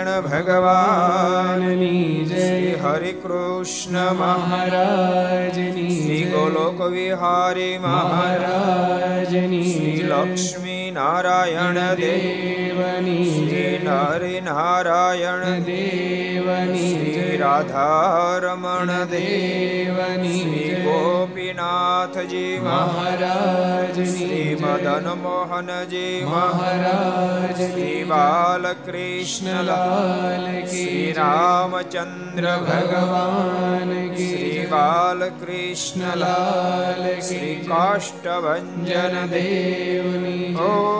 નારાયણ ભગવાનની જય હરે કૃષ્ણ મહારાજની શ્રી ગોલોક વિહારી મહારાજની શ્રી લક્ષ્મી નારાયણ દેવની શ્રી નરે નારાયણ દેવની શ્રી રાધારમણ દેવની જગન્નાથજી મહારાજ શ્રી મદન મોહનજી મહારાજ શ્રી બાલકૃષ્ણલાલ શ્રી રામચંદ્ર ભગવાન શ્રી બાલકૃષ્ણલાલ શ્રી કાષ્ટભન દેવની ઓ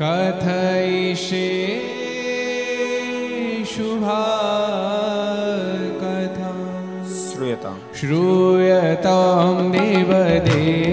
कथयिषे शुभा कथा श्रूयतां श्रूयतां देवदेव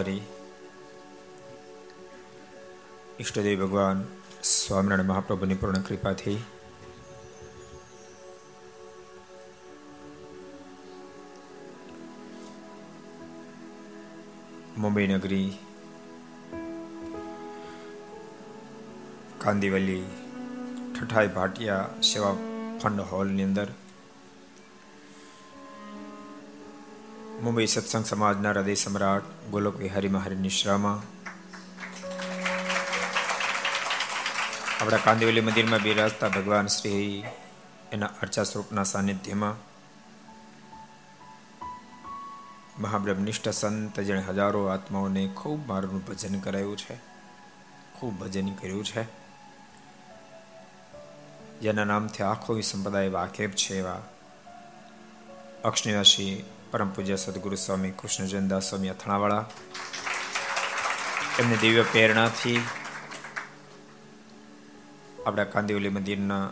સર્વાવતારી ઈષ્ટદેવ ભગવાન સ્વામિનારાયણ મહાપ્રભુની પૂર્ણ કૃપાથી મુંબઈ નગરી, કાંદીવલી, ઠઠાઈ ભાટિયા સેવા ફંડ હોલની અંદર મુંબઈ સત્સંગ સમાજના હૃદય સમ્રાટ ગોલોક વિહારી મહારી નિશ્રામાં. આપણા કાંદિવલી મંદિરમાં બિરાજતા ભગવાન શ્રી એના અર્ચા સ્વરૂપના સાનિધ્યમાં મહાબ્રહ્મનિષ્ઠ સંત જેણે હજારો આત્માઓને ખૂબ મારું ભજન કરાયું છે, ખૂબ ભજન કર્યું છે. જેના નામથી આખો સંપ્રદાય વાકેફ છે એવા અક્ષનિવાસી પરમ પૂજ્ય સદગુરુ સ્વામી કૃષ્ણજનદાસ સ્વામી અથણાવાળા એમની દિવ્ય પ્રેરણાથી આપણા કાંદિવલી મંદિરના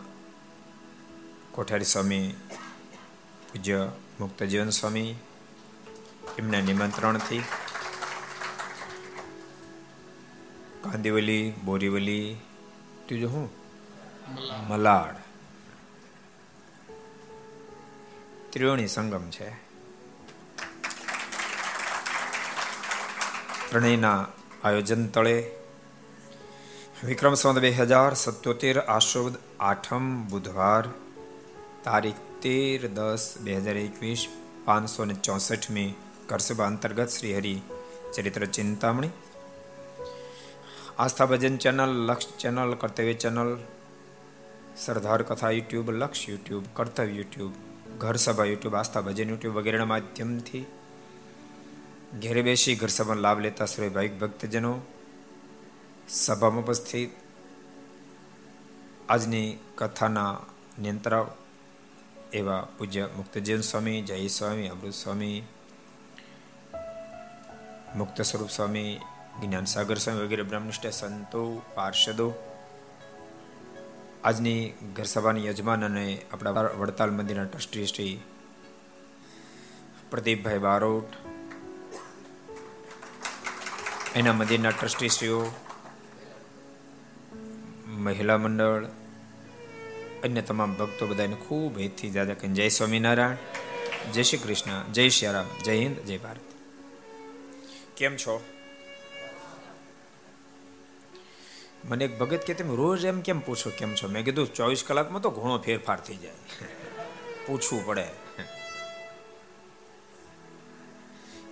કોઠારી સ્વામી પૂજ્ય મુક્તજીવન સ્વામી એમના નિમંત્રણથી કાંદિવલી બોરીવલી ત્રીજું હું? મલાડ. ત્રિવેણી સંગમ છે. ત્રણેયના આયોજન તળે વિક્રમ સંવત બે હજાર સત્યોતેર આશ્રવદ આઠમ બુધવાર તારીખ તેર દસ બે હજાર એકવીસ પાંચસો ને ચોસઠમી કરસભા અંતર્ગત Shri Hari Charitra Chintamani Aastha Bhajan channel Laksh channel Kartavya channel Sardar Katha YouTube Laksh YouTube કર્તવ્ય યુટ્યુબ ઘર સભા યુટ્યુબ આસ્થા ભજન યુટ્યુબ વગેરેના માધ્યમથી ઘેરે બેસી ઘર સભાનો લાભ લેતા શ્રી ભાઈ ભક્તજનો સભામાં ઉપસ્થિત. આજની કથાના નિયંત્રક એવા પૂજ્ય મુક્તજીવન સ્વામી, જય સ્વામી, અમૃત સ્વામી, મુક્ત સ્વરૂપ સ્વામી, જ્ઞાન સાગર સ્વામી વગેરે બ્રહ્મનિષ્ઠ સંતો, પાર્ષદો. આજની ઘર સભાની યજમાન અને આપણા વડતાલ મંદિરના ટ્રસ્ટી શ્રી પ્રદીપભાઈ બારોટ એના મંદિરના ટ્રસ્ટીશ્રીઓ, મહિલા મંડળ, અન્ય તમામ ભક્તો બધાને ખૂબ હેતથી દાદા કહે જય સ્વામિનારાયણ, જય શ્રી કૃષ્ણ, જય શ્રી રામ, જય હિન્દ, જય ભારત. કેમ છો? મને એક ભગત કે તમે રોજ એમ કેમ પૂછો, કેમ છો? મેં કીધું ચોવીસ કલાકમાં તો ઘણો ફેરફાર થઈ જાય. પૂછવું પડે.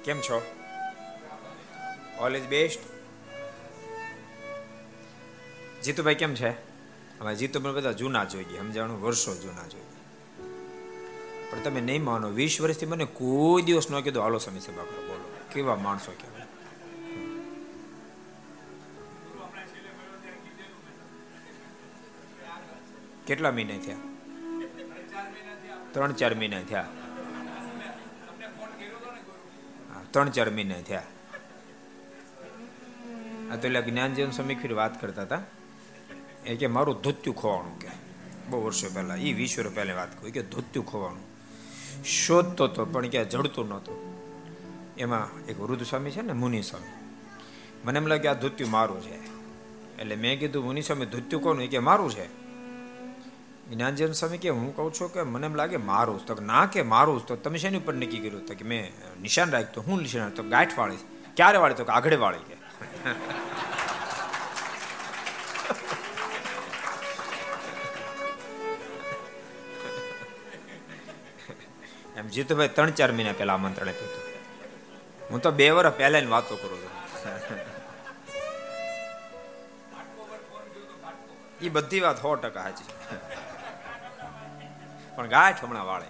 કેમ છો? ઓલ ઇઝ બેસ્ટ જીતુભાઈ કેમ છે? હવે જીતુભાઈ બધા જૂના જોઈ ગયા. સમજાણું? વર્ષો જૂના જોઈ પણ તમે નહીં માનો, વીસ વર્ષથી મને કોઈ દિવસ ન કીધું હાલો સમય સેવા કરો. બોલો. કેવા માણસો કેવા? કેટલા મહિના થયા? ત્રણ ચાર મહિના થયા. ત્રણ ચાર મહિના થયા. આ તો એટલે જ્ઞાનજીવન સ્વામી ફીર વાત કરતા હતા. એ કે, મારું ધોત્યું ખોવાનું કે. બહુ વર્ષો પહેલા એ વીસ વર્ષ પહેલા વાત કહું કે, ધોત્યું ખોવાનું. શોધતો હતો પણ ક્યાં જડતું નહોતું. એમાં એક વૃદ્ધ સ્વામી છે ને, મુનિ સ્વામી. મને એમ લાગે આ ધોત્યું મારું છે. એટલે મેં કીધું, મુનિ સ્વામી, ધોત્યું કોનું? કે, મારું છે. જ્ઞાનજન સ્વામી કે, હું કહું છું કે, મને એમ લાગે મારું તો ના કે, મારું તો તમે શેની ઉપર નક્કી કર્યું? તો કે, મેં નિશાન રાખ્યું હું નિશાન તો ગાંઠ વાળી ક્યારે વાળી? તો કે આગળ વાળી કે એમ જીતુભાઈ ત્રણ ચાર મહિના પહેલા આમંત્રણ આપ્યું હતું હું તો બે વર્ષ પહેલા વાતો કરું છું. એ બધી વાત સો ટકા સાચી. પણ ગાંઠ હમણાં વાળે.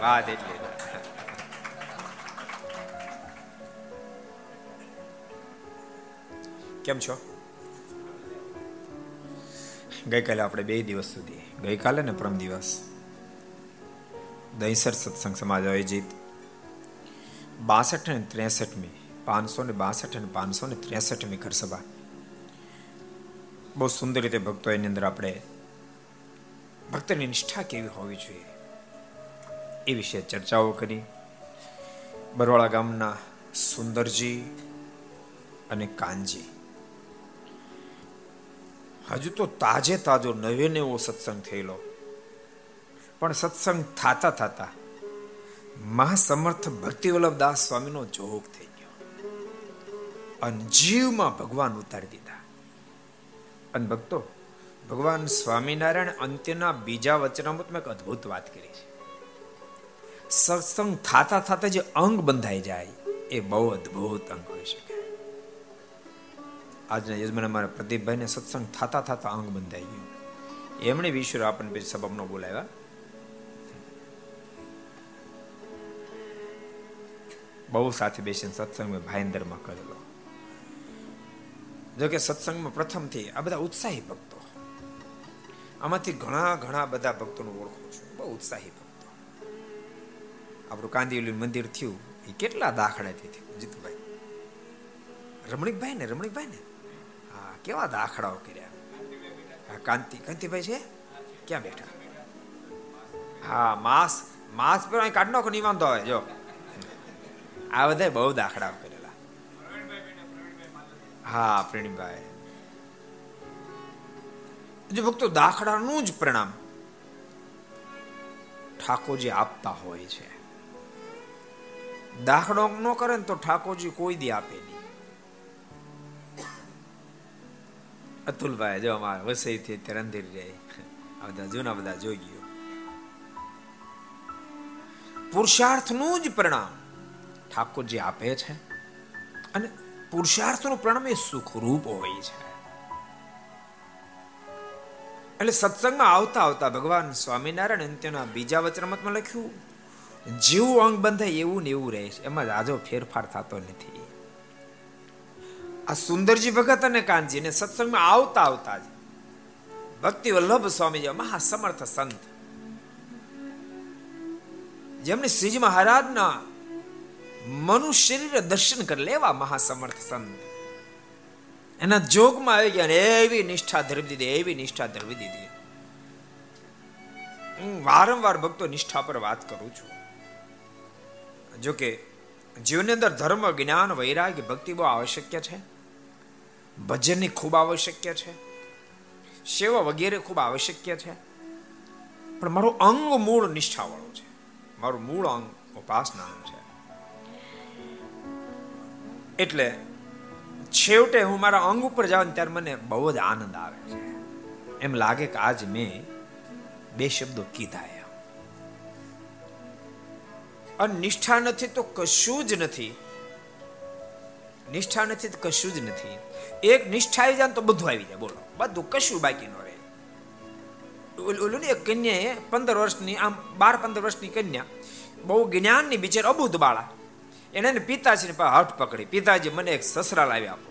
વાત એટલી. કેમ છો? ગઈકાલે આપણે બે દિવસ સુધી, ગઈકાલે ને પરમ દિવસ, દહીસર સત્સંગ સમાજ આયોજિત, બાસઠ અને ત્રેસઠમી, પાંચસો ને બાસઠ અને પાંચસો ને ત્રેસઠમી ઘરસભા બહુ સુંદર રીતે ભક્તો એની અંદર આપણે, ભક્તની નિષ્ઠા કેવી હોવી જોઈએ, એ વિશે ચર્ચાઓ કરી. બરવાળા ગામના સુંદરજી અને કાનજી હજુ તો તાજે તાજો નવે નવો સત્સંગ થયેલો. પણ સત્સંગ થાતા થાતા મહાસમર્થ ભક્તિ વલ્લભદાસ સ્વામીનો જોગ થઈ ગયો. અને જીવમાં ભગવાન ઉતારી દીધા. અને ભક્તો, ભગવાન સ્વામિનારાયણ અંત્યના બીજા વચનામૃતમાં એક અદ્ભુત વાત કરી છે. સત્સંગ થાતા થાતા જે અંગ બંધાઈ જાય, એ બહુ અદ્ભુત અંગ હોઈ શકે. આજના યજમાન અમારા પ્રદીપભાઈને સત્સંગ થતા થતા અંગ બંધાઈ ગયું. એમણે વિશ્વ આપણને પછી સબબનો બોલાવ્યા. બહુ સાથે બેસીને સત્સંગ મેં ભાઈંદરમાં કરેલો. જોકે સત્સંગમાં પ્રથમથી આ બધા ઉત્સાહી ભક્તો. આમાંથી ઘણા ઘણા બધા ભક્તોનું ઓળખું છું. બહુ ઉત્સાહી ભક્તો. આપણું કાંદીવલી મંદિર થયું. એ કેટલા દાખલાથી થયું, જીતુભાઈ? રમણીકભાઈ ને રમણીકભાઈ ને કેવા દાખલાઓ કર્યા? કાંતિ, કાંતિભાઈ છે? ક્યાં બેઠા? હા, માસ માસ પર કાઢ નાખો નહીં વાંધો આવે જો. આ બધા બહુ દાખલાઓ કરેલા. હા, પ્રવીણભાઈ. જો ભક્તો, દાખલાનું જ પ્રણામ ઠાકોરજી આપતા હોય છે. દાખલો ન કરે ને તો ઠાકોરજી કોઈ દી આપે અતુલભાઈ જો અમારા વસઈ થી અત્યારે અંધેરી રહે આ બધા જૂના બધા જોઈ ગયો પુરુષાર્થનું જ પ્રણામ ઠાકોરજી આપે છે અને પુરુષાર્થનું પ્રણામ એ સુખરૂપ હોય છે. એટલે સત્સંગમાં આવતા આવતા ભગવાન સ્વામિનારાયણ અંત્યના બીજા વચનામતમાં લખ્યું, જેવું અંગ બંધાય એવું ને એવું રહે છે. એમાં આજો ફેરફાર થતો નથી. આ સુંદરજી ભગત અને કાનજી ને સત્સંગમાં આવતા આવતા જ ભક્તિ વલ્લભ સ્વામીજી મહાસમર્થ સંત. જેમને શ્રીજી મહારાજના મનુ શરીર દર્શન કરી લેવા મહાસમર્થ સંત. એના જોગમાં આવી ગયા એવી નિષ્ઠા ધરવી દીધી, એવી નિષ્ઠા ધરવી દીધી. હું વારંવાર ભક્તો નિષ્ઠા પર વાત કરું છું. જોકે જીવનની અંદર ધર્મ, જ્ઞાન, વૈરાગ્ય, ભક્તિ બહુ આવશ્યક છે. ભજનની ખૂબ આવશ્યક છે. સેવા વગેરે ખૂબ આવશ્યક છે. પણ મારું અંગ મૂળ નિષ્ઠાવાળું છે. મારું મૂળ અંગ ઉપાસનાનું છે. એટલે છેવટે હું મારા અંગ ઉપર જાઉં ત્યારે મને બહુ જ આનંદ આવે છે. એમ લાગે કે આજ મેં બે શબ્દો કીધા અને નિષ્ઠા નથી તો કશું જ નથી. નિષ્ઠા નથી તો કશું જ નથી. એક નિષ્ઠા આવી જાય તો બધું આવી જાય. બોલો. બધું કશું બાકી ન રહે. ઓલું ને એક કન્યાએ પંદર વર્ષની, આમ બાર પંદર વર્ષની કન્યા, બહુ જ્ઞાનની બિચાર અબુધ બાળા એને પિતાજીને હઠ પકડી. પિતાજી, મને એક સસરા લાવી આપો.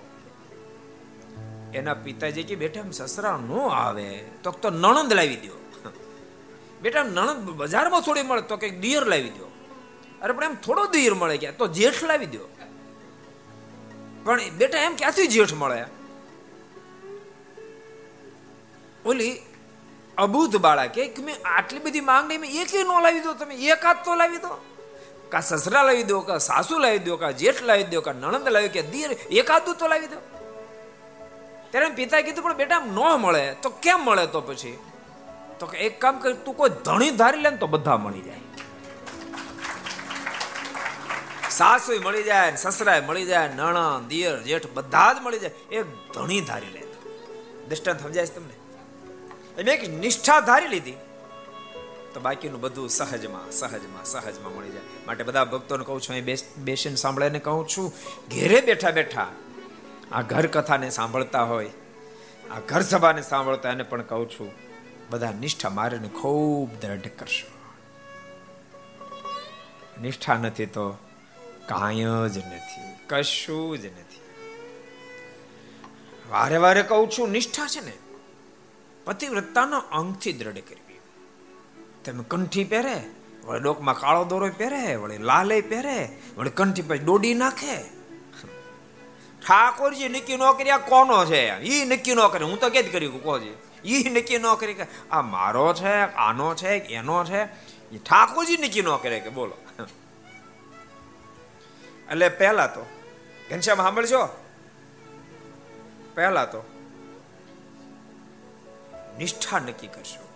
એના પિતાજી કે, બેટા સસરા નો આવે તો તો નણંદ લાવી દો બેટા નણંદ બજારમાં થોડી મળે તો કંઈક દિયર લાવી દો અરે, પણ એમ થોડો દિયર મળે ગયા તો જેઠ લાવી દો પણ બેટા એમ ક્યાંથી જેઠ મળે? ઓલી અબુધ બાળા કે મેં આટલી બધી માંગણી મેં એક નો લાવી દો, તમે એક હાથ તો લાવી દો. કા સસરા લાવી દો, કા સાસુ લાવી દો, કા જેઠ લાવી દો, કા નણંદ લાવી કે દીર એક હાથ તો લાવી દો. ત્યારે પિતા કીધું, પણ બેટા, ન મળે. તો કેમ મળે તો પછી? તો કે, એક કામ કર, તું કોઈ ધણી ધારી લે ને તો બધા મળી જાય. સાસુ મળી જાય સસરાય મળી જાય નણંદ, દિયર, જેઠ બધા જ મળી જાય. એક ધણી ધારી લે. દ્રષ્ટાંત સમજાય છે તમને? મેં એક નિષ્ઠા ધારી લીધી. તો બાકીનું બધું સહજમાં સહજમાં સહજમાં મળી જાય. માટે બધા ભક્તોને કહું છું, અહીં બેસીને સાંભળીને કહું છું, ઘેરે બેઠા બેઠા આ ઘર કથાને સાંભળતા હોય, આ ઘર સભાને સાંભળતા એને પણ કહું છું, બધા નિષ્ઠા મારીને ખૂબ દ્રઢ કરશો. નિષ્ઠા નથી તો કાંઈ જ નથી, કશું જ નથી. વારે વારે કહું છું, નિષ્ઠા છે ને, પતિવ્રતાનો અંગથી દ્રઢ કરવી. તમે કંઠી પહેરે, વળે ડોકમાં કાળો દોરો પહેરે, વળે લાલે પહેરે, વળે કંઠી પછી દોડી નાખે. ઠાકોરજી, નક્કી ન કર્યા કોનો છે? ઈ નક્કી ન કરે હું તો કે જ કર્યું કોજી. ઈ નક્કી ન કરી કે આ મારો છે, આનો છે એનો છે. એ ઠાકોરજી નક્કી ન કરે કે બોલો. એટલે પહેલા તો, ઘનશ્યામ સાંભળજો. પહેલા તો નિષ્ઠા નક્કી કરશો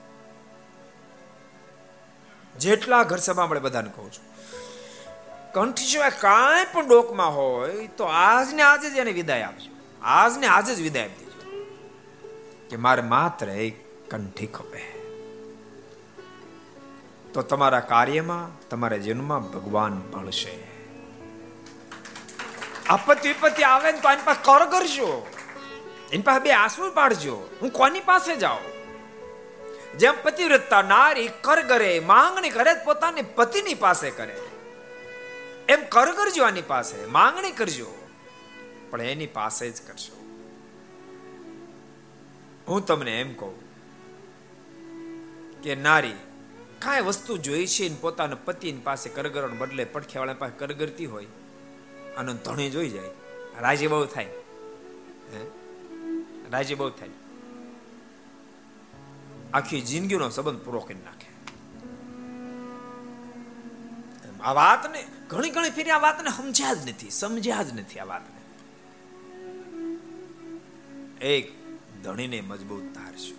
જેટલા ઘર સભા આપણે બધાને કહું છું. કંઠ સિવાય કાંઈ પણ ડોકમાં હોય તો આજને આજે જ એને વિદાય આપજો. આજને આજે જ વિદાય આપી દેજો કે મારે માત્ર એક કંઠી ખપે. તો તમારા કાર્યમાં, તમારા જીવનમાં ભગવાન ભળશે. આપત્તિ વિપત્તિ આવે ને તો આની પાસે કર કરજો. એની પાસે બે આંસુ પાડજો. હું કોની પાસે જાઉં? જેમ પતિવ્રતતા નારી કર કરે, માંગણી કરે પોતાની પતિની પાસે કરે. એમ કર કરજો આની પાસે, માંગણી કરજો. પણ એની પાસે જ કરશો. હું તમને એમ કહું કે નારી કાંઈ વસ્તુ જોઈ છે પોતાના પતિની પાસે કરગરણ બદલે પડખેવાળા પાસે કરગરતી હોય? આનો ધણી જોઈ જાય. રાજી બહુ થાય. રાજી બહુ થાય. આખી જિંદગીનો સંબંધ પૂરો કરી નાખે. આ વાતને ઘણી ઘણી ફેરી આ વાતને સમજ્યા જ નથી, સમજ્યા જ નથી આ વાતને. એક ધણીને મજબૂત ધારશું.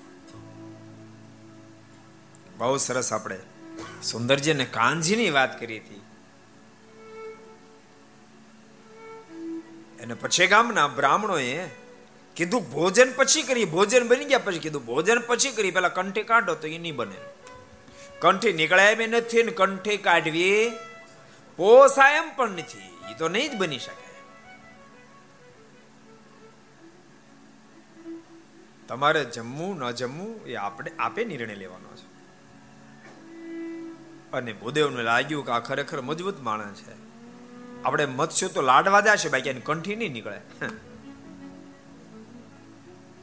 બહુ સરસ આપણે સુંદરજી અને કાનજીની વાત કરી હતી. અને પછી ગામના બ્રાહ્મણોએ કીધું, ભોજન પછી કરી ભોજન બની ગયા પછી કીધું, ભોજન પછી કરી પેલા કંઠી કાઢો તો એ નહીં બને. કંઠી નીકળાય બી નથી ને કંઠી કાઢવી પોસાય એમ પણ નથી. એ તો નહીં જ બની શકે. તમારે જમવું, ન જમવું એ આપણે, આપે નિર્ણય લેવાનો છે. અને ભૂદેવને લાગ્યું કે આ ખરેખર મજબૂત માણસ છે. આપણે મત્સ્યો તો લાડવા જશે બાકી એની કંઠી નહીં નીકળે.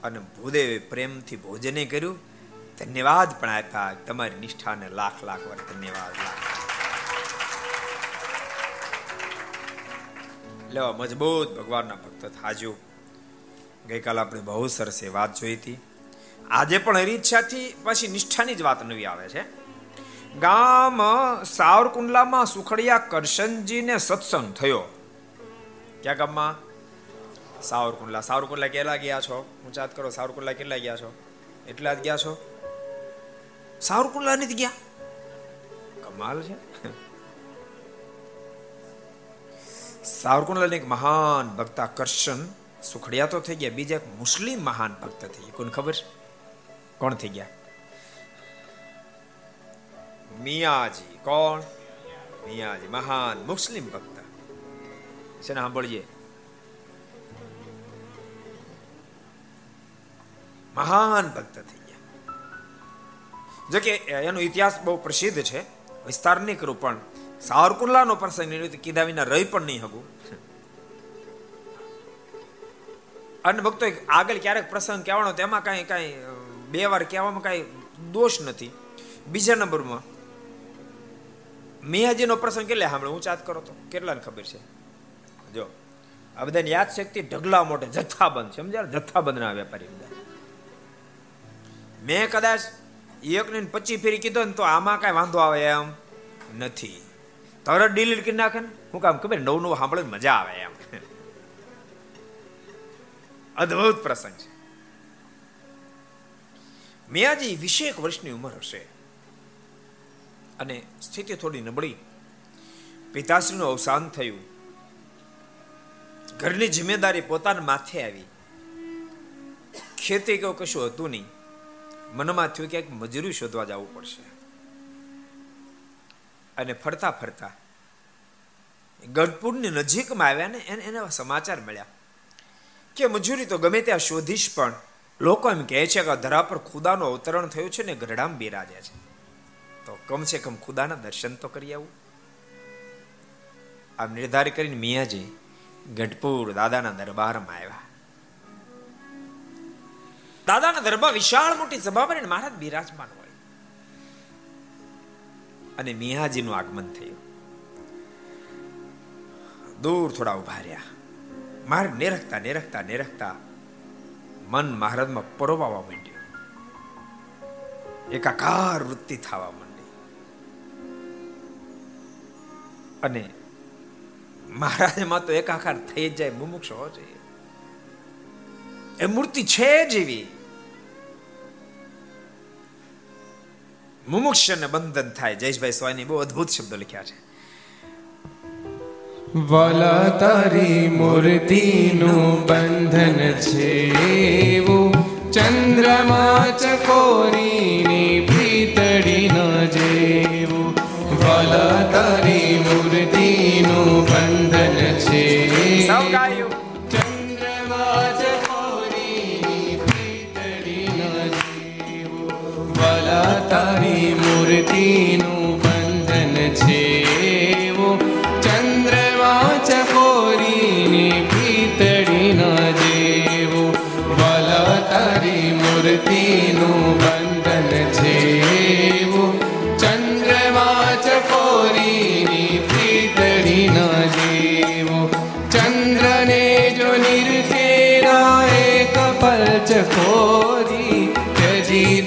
અને ભૂદેવે પ્રેમથી ભોજને કર્યું. ધન્યવાદ પણ આપ્યા. તમારી નિષ્ઠાને લાખ લાખ વાર ધન્યવાદ. લેવા મજબૂત ભગવાનના ભક્ત થાજો. ગઈકાલે આપણે બહુ સરસ વાત જોઈ હતી. આજે પણ હરિચ્છાથી પછી નિષ્ઠાની જ વાત નવી આવે છે. ગામ સાવરકુંડલામાં સુખડિયા કરશનજીને સત્સંગ થયો. ક્યાં ગામમાં? સાવરકુંડલા. સાવરકુંડલા કેટલા ગયા છો? ઊંચાત કરો, સાવરકુંડલા કેટલા ગયા છો? એટલા જ ગયા છો? સાવરકુંડલા નથી ગયા. કમાલ છે. સાવરકુંડલા એક મહાન ભક્તા કરશન સુખડિયા તો થઈ ગયા, બીજા એક મુસ્લિમ મહાન ભક્ત થઈ કોને ખબર? કોણ થઈ ગયા? મિયાજી, કોણ? મિયાજી, મહાન મુસ્લિમ ભક્ત. શેને સાંભળીએ? મહાન ભક્ત થઈ ગયા. જોકે એનો ઇતિહાસ બહુ પ્રસિદ્ધ છે વિસ્તાર નહીં કરું, પણ સાવરકુંડલાનો પ્રસંગ નિવૃત્તિ કીધા વિના રહી પણ નહીં હગું. અને ભક્તો આગળ ક્યારેક પ્રસંગ કહેવાનો તેમાં કાંઈ કાંઈ બે વાર કહેવામાં કાંઈ દોષ નથી. બીજા નંબરમાં મિયાજીનો પ્રસંગ કેટલે? સાંભળે હું ચાત કરો તો કેટલાને ખબર છે? જો, આ બધાને યાદ શક્તિ ઢગલા મોટે જથ્થાબંધ છે, સમજ્યા? જથ્થાબંધના વેપારી બધા. મેં કદાચ એક ને પચી ફેરી કીધો ને તો આમાં કાંઈ વાંધો આવે એમ નથી. તરત ડિલીટ કરી નાખે ને? હું કામ ખબર? નવું નવું સાંભળે મજા આવે એમ. અદ્ભુત પ્રસંગ છે. મિયાજી વીસેક વર્ષની ઉંમર હશે. અને સ્થિતિ થોડી નબળી. પિતાશ્રીનું અવસાન થયું. ઘરની જિમ્મેદારી પોતાના માથે આવી. ખેતી કેવું કશું હતું નહીં. મનમાં થયું કે મજૂરી શોધવા જવું પડશે. અને ફરતા ફરતા ગઢપુરની નજીકમાં આવ્યા ને એને એના સમાચાર મળ્યા. કે મજૂરી તો ગમે ત્યાં શોધીશ પણ લોકો એમ કહે છે કે ધરા પર ખુદાનું અવતરણ થયું છે ને ગઢડામાં બિરાજ્યા છે. તો કમસે કમ ખુદાના દર્શન તો કરી આવું. આમ નિર્ધાર કરીને મિયાજી ગઢપુર દાદાના દરબારમાં આવ્યા. દાદાના દરબાર વિશાળ મોટી સભા બને મહારાજ બિરાજમાન હોય. અને મિયાજીનું આગમન થયું. દૂર થોડા ઊભા રહ્યા. માર્ગ નિરખતા નિરખતા નિરખતા મન મહારાજમાં પરોવાવા માંડ્યું. એકાકાર વૃત્તિ થવા માંડી. અને મહારાજમાં તો એકાકાર થઈ જાય, મુમુક્ષ હોવો જોઈએ. એ મૂર્તિ છે જેવી. મુમુક્ષને બંધન થાય. જયેશભાઈ સ્વામી બહુ અદ્ભુત શબ્દો લખ્યા છે. વાલા તારી મૂર્તિનું બંધન છે એવું ચંદ્રમા ચકોરીની ભીતડી ન જેવું. વાલા તારી ભીતડી ન તારી મૂર્તિનું પલ ચકોરી ત્યજી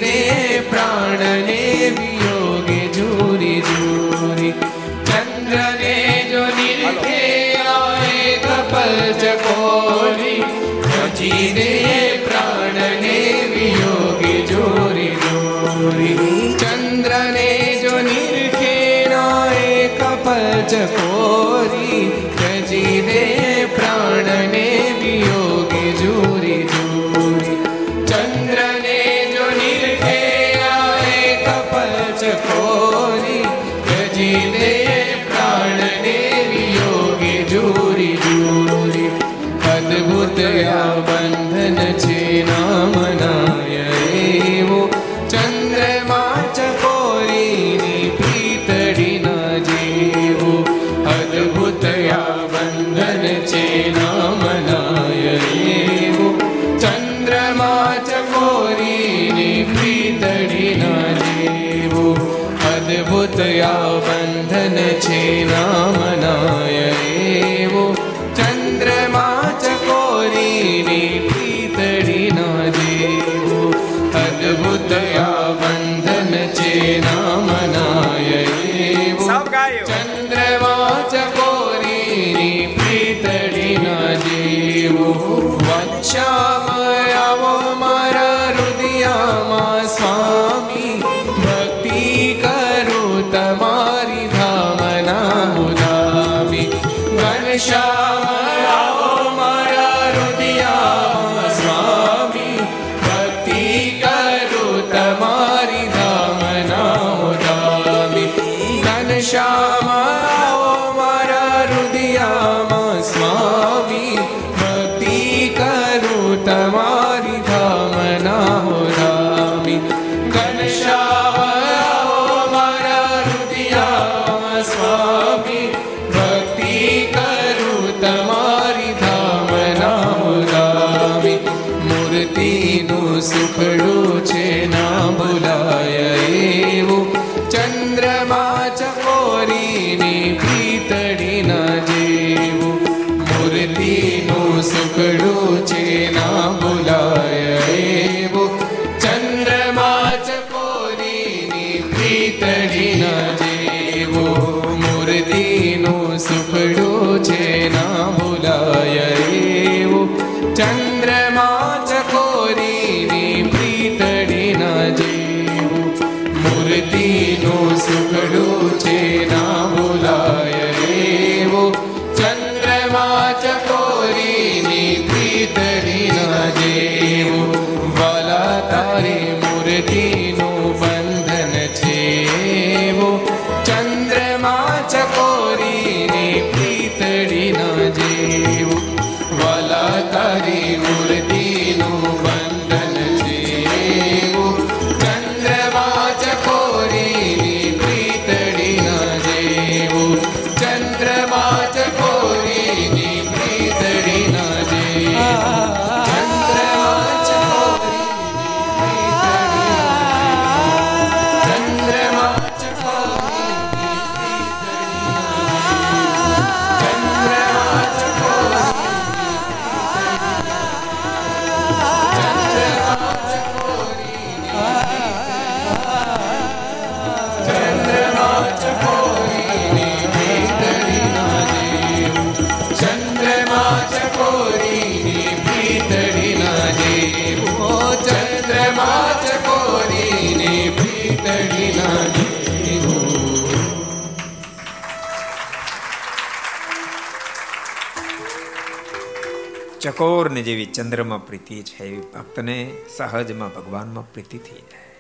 ચકોરને જેવી ચંદ્રમાં પ્રીતિ છે, એવી ભક્તને સહજમાં ભગવાનમાં પ્રીતિ થઈ જાય.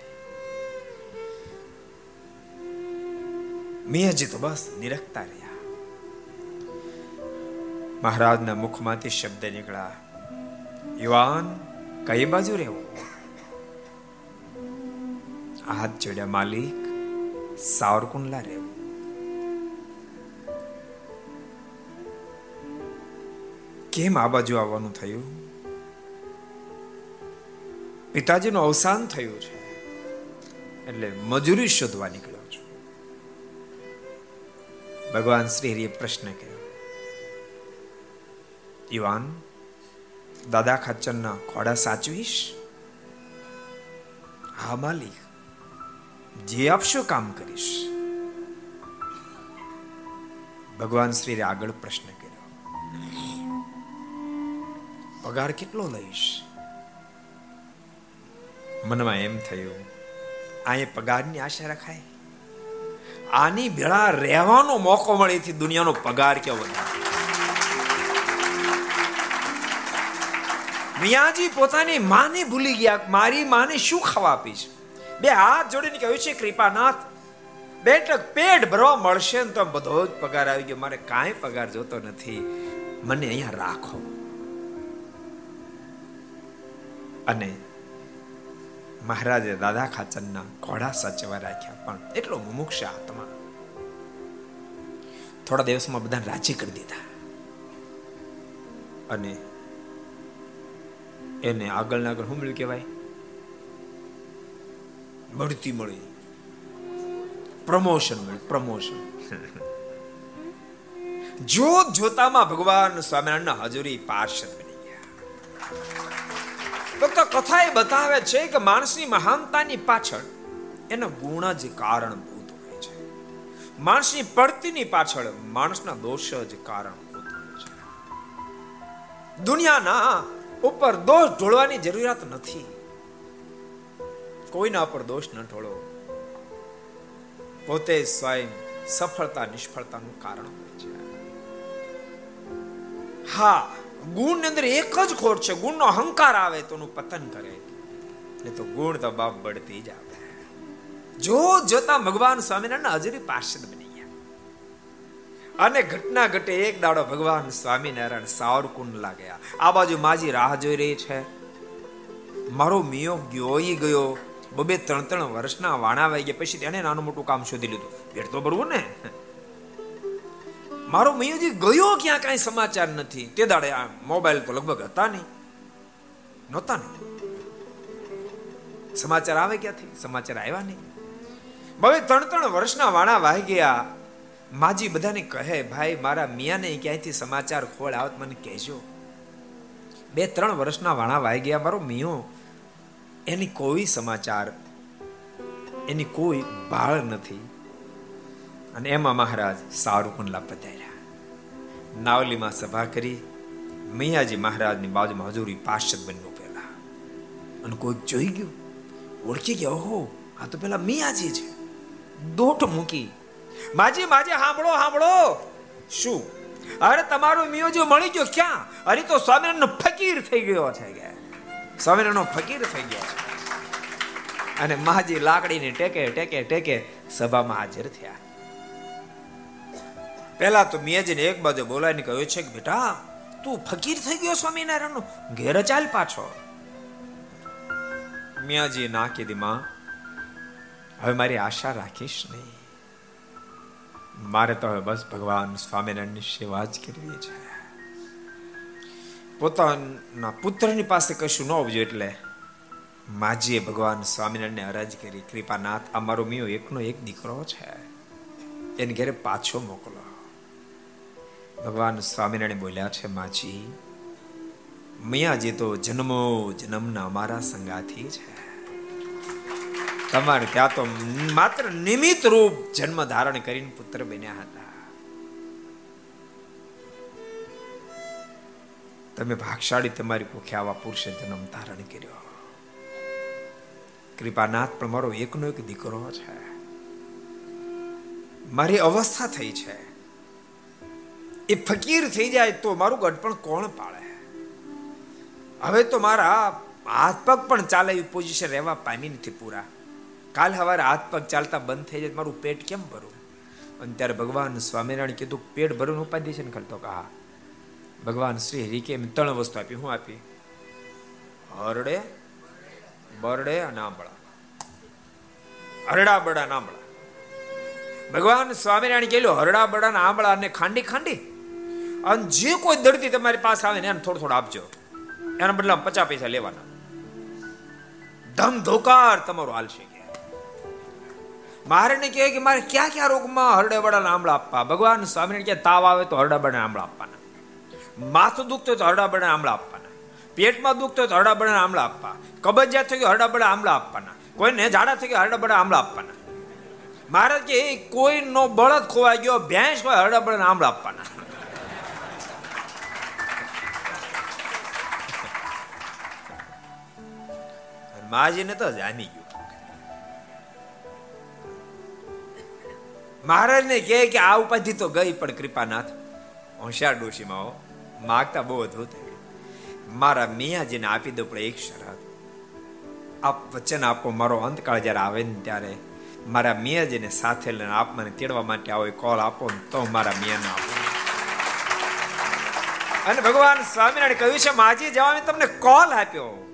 મિયાજી તો બસ નિરખતા રહ્યા. મહારાજના મુખમાંથી શબ્દ નીકળ્યા, યુવાન, કઈ બાજુ રહેવું? હાથ જોડ્યા, માલિક, સાવરકુંડલા રહેવું. કેમ આ બાજુ આવવાનું થયું? પિતાજીનું અવસાન થયું છે. એટલે મજૂરી શોધવા નીકળ્યો છું. ભગવાન શ્રી હરિએ પ્રશ્ન કર્યો. યુવાન, દાદા ખાચરના ખોડા સાચવીશ? હા, માલિક. જે આપશો કામ કરીશ. ભગવાન શ્રી આગળ પ્રશ્ન કર્યો. પગાર કેટલો લઈશ. મનમાં એમ થયું અહીંયા પગારની આશા રખાય? આની ભેળા રહેવાનો મોકો મળે થી દુનિયાનો પગાર કેવો મિયાજી પોતાની માને ભૂલી ગયા, મારી માને શું ખાવા આપીશ? બે હાથ જોડીને કહ્યું છે, કૃપાનાથ બેઠક પેટ ભરવા મળશે ને તો બધો જ પગાર આવી ગયો. મારે કાંઈ પગાર જોતો નથી. મને અહીંયા રાખો. અને મહારાજે દાદા ખાચરના ઘોડા સાચવા રાખ્યા. પણ એટલો મુમુક્ષ આત્મા. થોડા દિવસમાં બધાને રાજી કરી દીધા. અને એને આગળના આગળ શું કહેવાય. બઢતી મળી. પ્રમોશન મળ્યું, પ્રમોશન. જોત જોતામાં ભગવાન સ્વામિનારાયણ હજુરી પાર્ષદ બની ગયા. ભક્તો કથા એ બતાવે છે કે માણસની મહાનતાની પાછળ એના ગુણ જ કારણભૂત હોય છે. માણસની પડતીની પાછળ માણસના દોષ જ કારણભૂત હોય છે. દુનિયાના ઉપર દોષ ઢોળવાની જરૂરિયાત નથી. કોઈના ઉપર દોષ ન ઢોળો. પોતે સ્વયં સફળતા નિષ્ફળતાનું કારણ હોય છે. હા ગુણ અંદર એક જ ખોટ છે. ગુણનો અહંકાર આવે તો એનું પતન કરે. એટલે તો ગુણ તો બાપ બળતી જ આવે. જો જોતા ભગવાન સ્વામિનારાયણ હાજરી પાર્ષદ બની ગયા. અને ઘટના ઘટે એક દાડો ભગવાન સ્વામિનારાયણ સાવરકુંડ લાગ્યા આ. બાજુ માજી રાહ જોઈ રહી છે. મારો મિયો ગયો ગયો. બબે ત્રણ ત્રણ વર્ષના વાણા વાઈ ગયા. પછી એને નાનું મોટું કામ શોધી લીધું. પેટ તો ભરવું ને? મારો મૈયાજી ગયો ક્યાં? કાંઈ સમાચાર નથી. તે દાડે આ મોબાઈલ તો લગભગ હતા નહીં. નહોતા નહીં સમાચાર આવે ક્યાંથી? સમાચાર આવ્યા નહીં. હવે ત્રણ ત્રણ વર્ષના વાણા વાહી ગયા. માજી બધાને કહે, ભાઈ, મારા મિયાને ક્યાંયથી સમાચાર ખોળ આવત મને કહેજો. બે ત્રણ વર્ષના વાણા વાઈ ગયા. મારો મિયો, એની કોઈ સમાચાર, એની કોઈ બાળ નથી. અને એમાં મહારાજ સારું કુંડલા પધાર્યા. નાવલીમાં સભા કરી મૈયાજી મહારાજની બાજુમાં હજુરી પાર્ષદ બન્યો પેલા અને કોઈક જોઈ ગયું? ઓળખી ગયા? ઓહો, આ તો પેલા મિયાજી છે. દોટ મૂકી. માજી માજી સાંભળો સાંભળો શું? અરે તમારો મિયોજી મળી ગયો ક્યાં? અરે તો સ્વામિનારાયણ ફકીર થઈ ગયો છે કે. સ્વામિનારાયણ ફકીર થઈ ગયો છે. અને માજી લાકડીને ટેકે ટેકે ટેકે સભામાં હાજર થયા. પહેલા તો મિયાજીને એક બાજુ બોલાવીને કહ્યું છે કે, બેટા, તું ફકીર થઈ ગયો સ્વામિનારાયણનો. ઘેર ચાલ પાછો. મિયાજી ના કીધી, માં, હવે મારી આશા રાખીશ નહીં. મારે તો હવે બસ ભગવાન સ્વામિનારાયણની સેવા જ કરવી છે. પોતાના પુત્રની પાસે કશું ન આવજો એટલે માજીએ ભગવાન સ્વામિનારાયણને અરજ કરી, કૃપાનાથ અમારો મિયો એકનો એક દીકરો છે. એને ઘરે પાછો મોકલો. ભગવાન સ્વામિનારાયણ બોલ્યા છે, માજી મિયાજી તો જન્મો જન્મના અમારા સંગાથી છે. તમારે ત્યાં તો માત્ર નિમિત્ત રૂપ જન્મ ધારણ કરીને પુત્ર બન્યા હતા. તમે ભાગશાળી તમારી કુખે આવા પુરુષે જન્મ ધારણ કર્યો. કૃપાનાથ પણ મારો એકનો એક દીકરો છે. મારી અવસ્થા થઈ છે. એ ફકીર થઈ જાય તો મારું ગઢપણ કોણ પાળે હવે તો મારા હાથ પગ પણ ચાલે એવી પોઝિશન રહેવા પામી નથી પૂરા. કાલ સવારે હાથ પગ ચાલતા બંધ થઈ જાય મારું પેટ કેમ ભરું? અને ત્યારે ભગવાન સ્વામિનારાયણ કીધું, પેટ ભરવાનું ઉપાધિ છે ને કરતો કે, હા. ભગવાન શ્રી હરિ કે ત્રણ વસ્તુ આપી, હું આપી? હરડે, બરડે અને આંબળા. હરડા બડા નાંબળા ભગવાન સ્વામિનારાયણ કહેલું, હરડા બડા આંબળા અને ખાંડી ખાંડી. અને જે કોઈ દર્દી તમારી પાસે આવે ને એને થોડું થોડું આપજો. એના બદલામાં પચાસ પૈસા લેવાના. ધમ ધોકાર તમારો હાલશે મારે ને કહે કે મારે ક્યાં ક્યાં રોગમાં હરડાબડા આમળા આપવા? ભગવાન સ્વામિને કે તાવ આવે તો હરડાબડા આમળા આપવાના. માથું દુખતો તો હરડાબડા આમળા આપવાના. પેટમાં દુખતો તો હરડાબડા આમળા આપવા. કબજિયાત થઈ ગયો હરડાબડા આમળા આપવાના. કોઈને ઝાડા થઈ ગયો હરડાબડા આમળા આપવાના. મહારાજ કે કોઈ નો બળદ ખોવાઈ ગયો, ભેંસ હોય હરડાબડા આમળા આપવાના. માજીને તો જામી ગયું. મહારાજને કહે કે આ ઉપાધિ તો ગઈ, પણ કૃપાનાથ, હોશિયાર ડોશીમાં માગતા બહુ અદભુત મારા મિયાજીને આપી દો, પણ એક શરત. આપ વચન આપો, મારો અંતકાળ જ્યારે આવે ને ત્યારે મારા મિયાજીને સાથે લઈને આપ મને તેડવા માટે આવો કોલ આપો ને તો મારા મિયાને આપો. અને ભગવાન સ્વામિનારાયણ કહ્યું છે, માજી જવા તમને કોલ આપ્યો.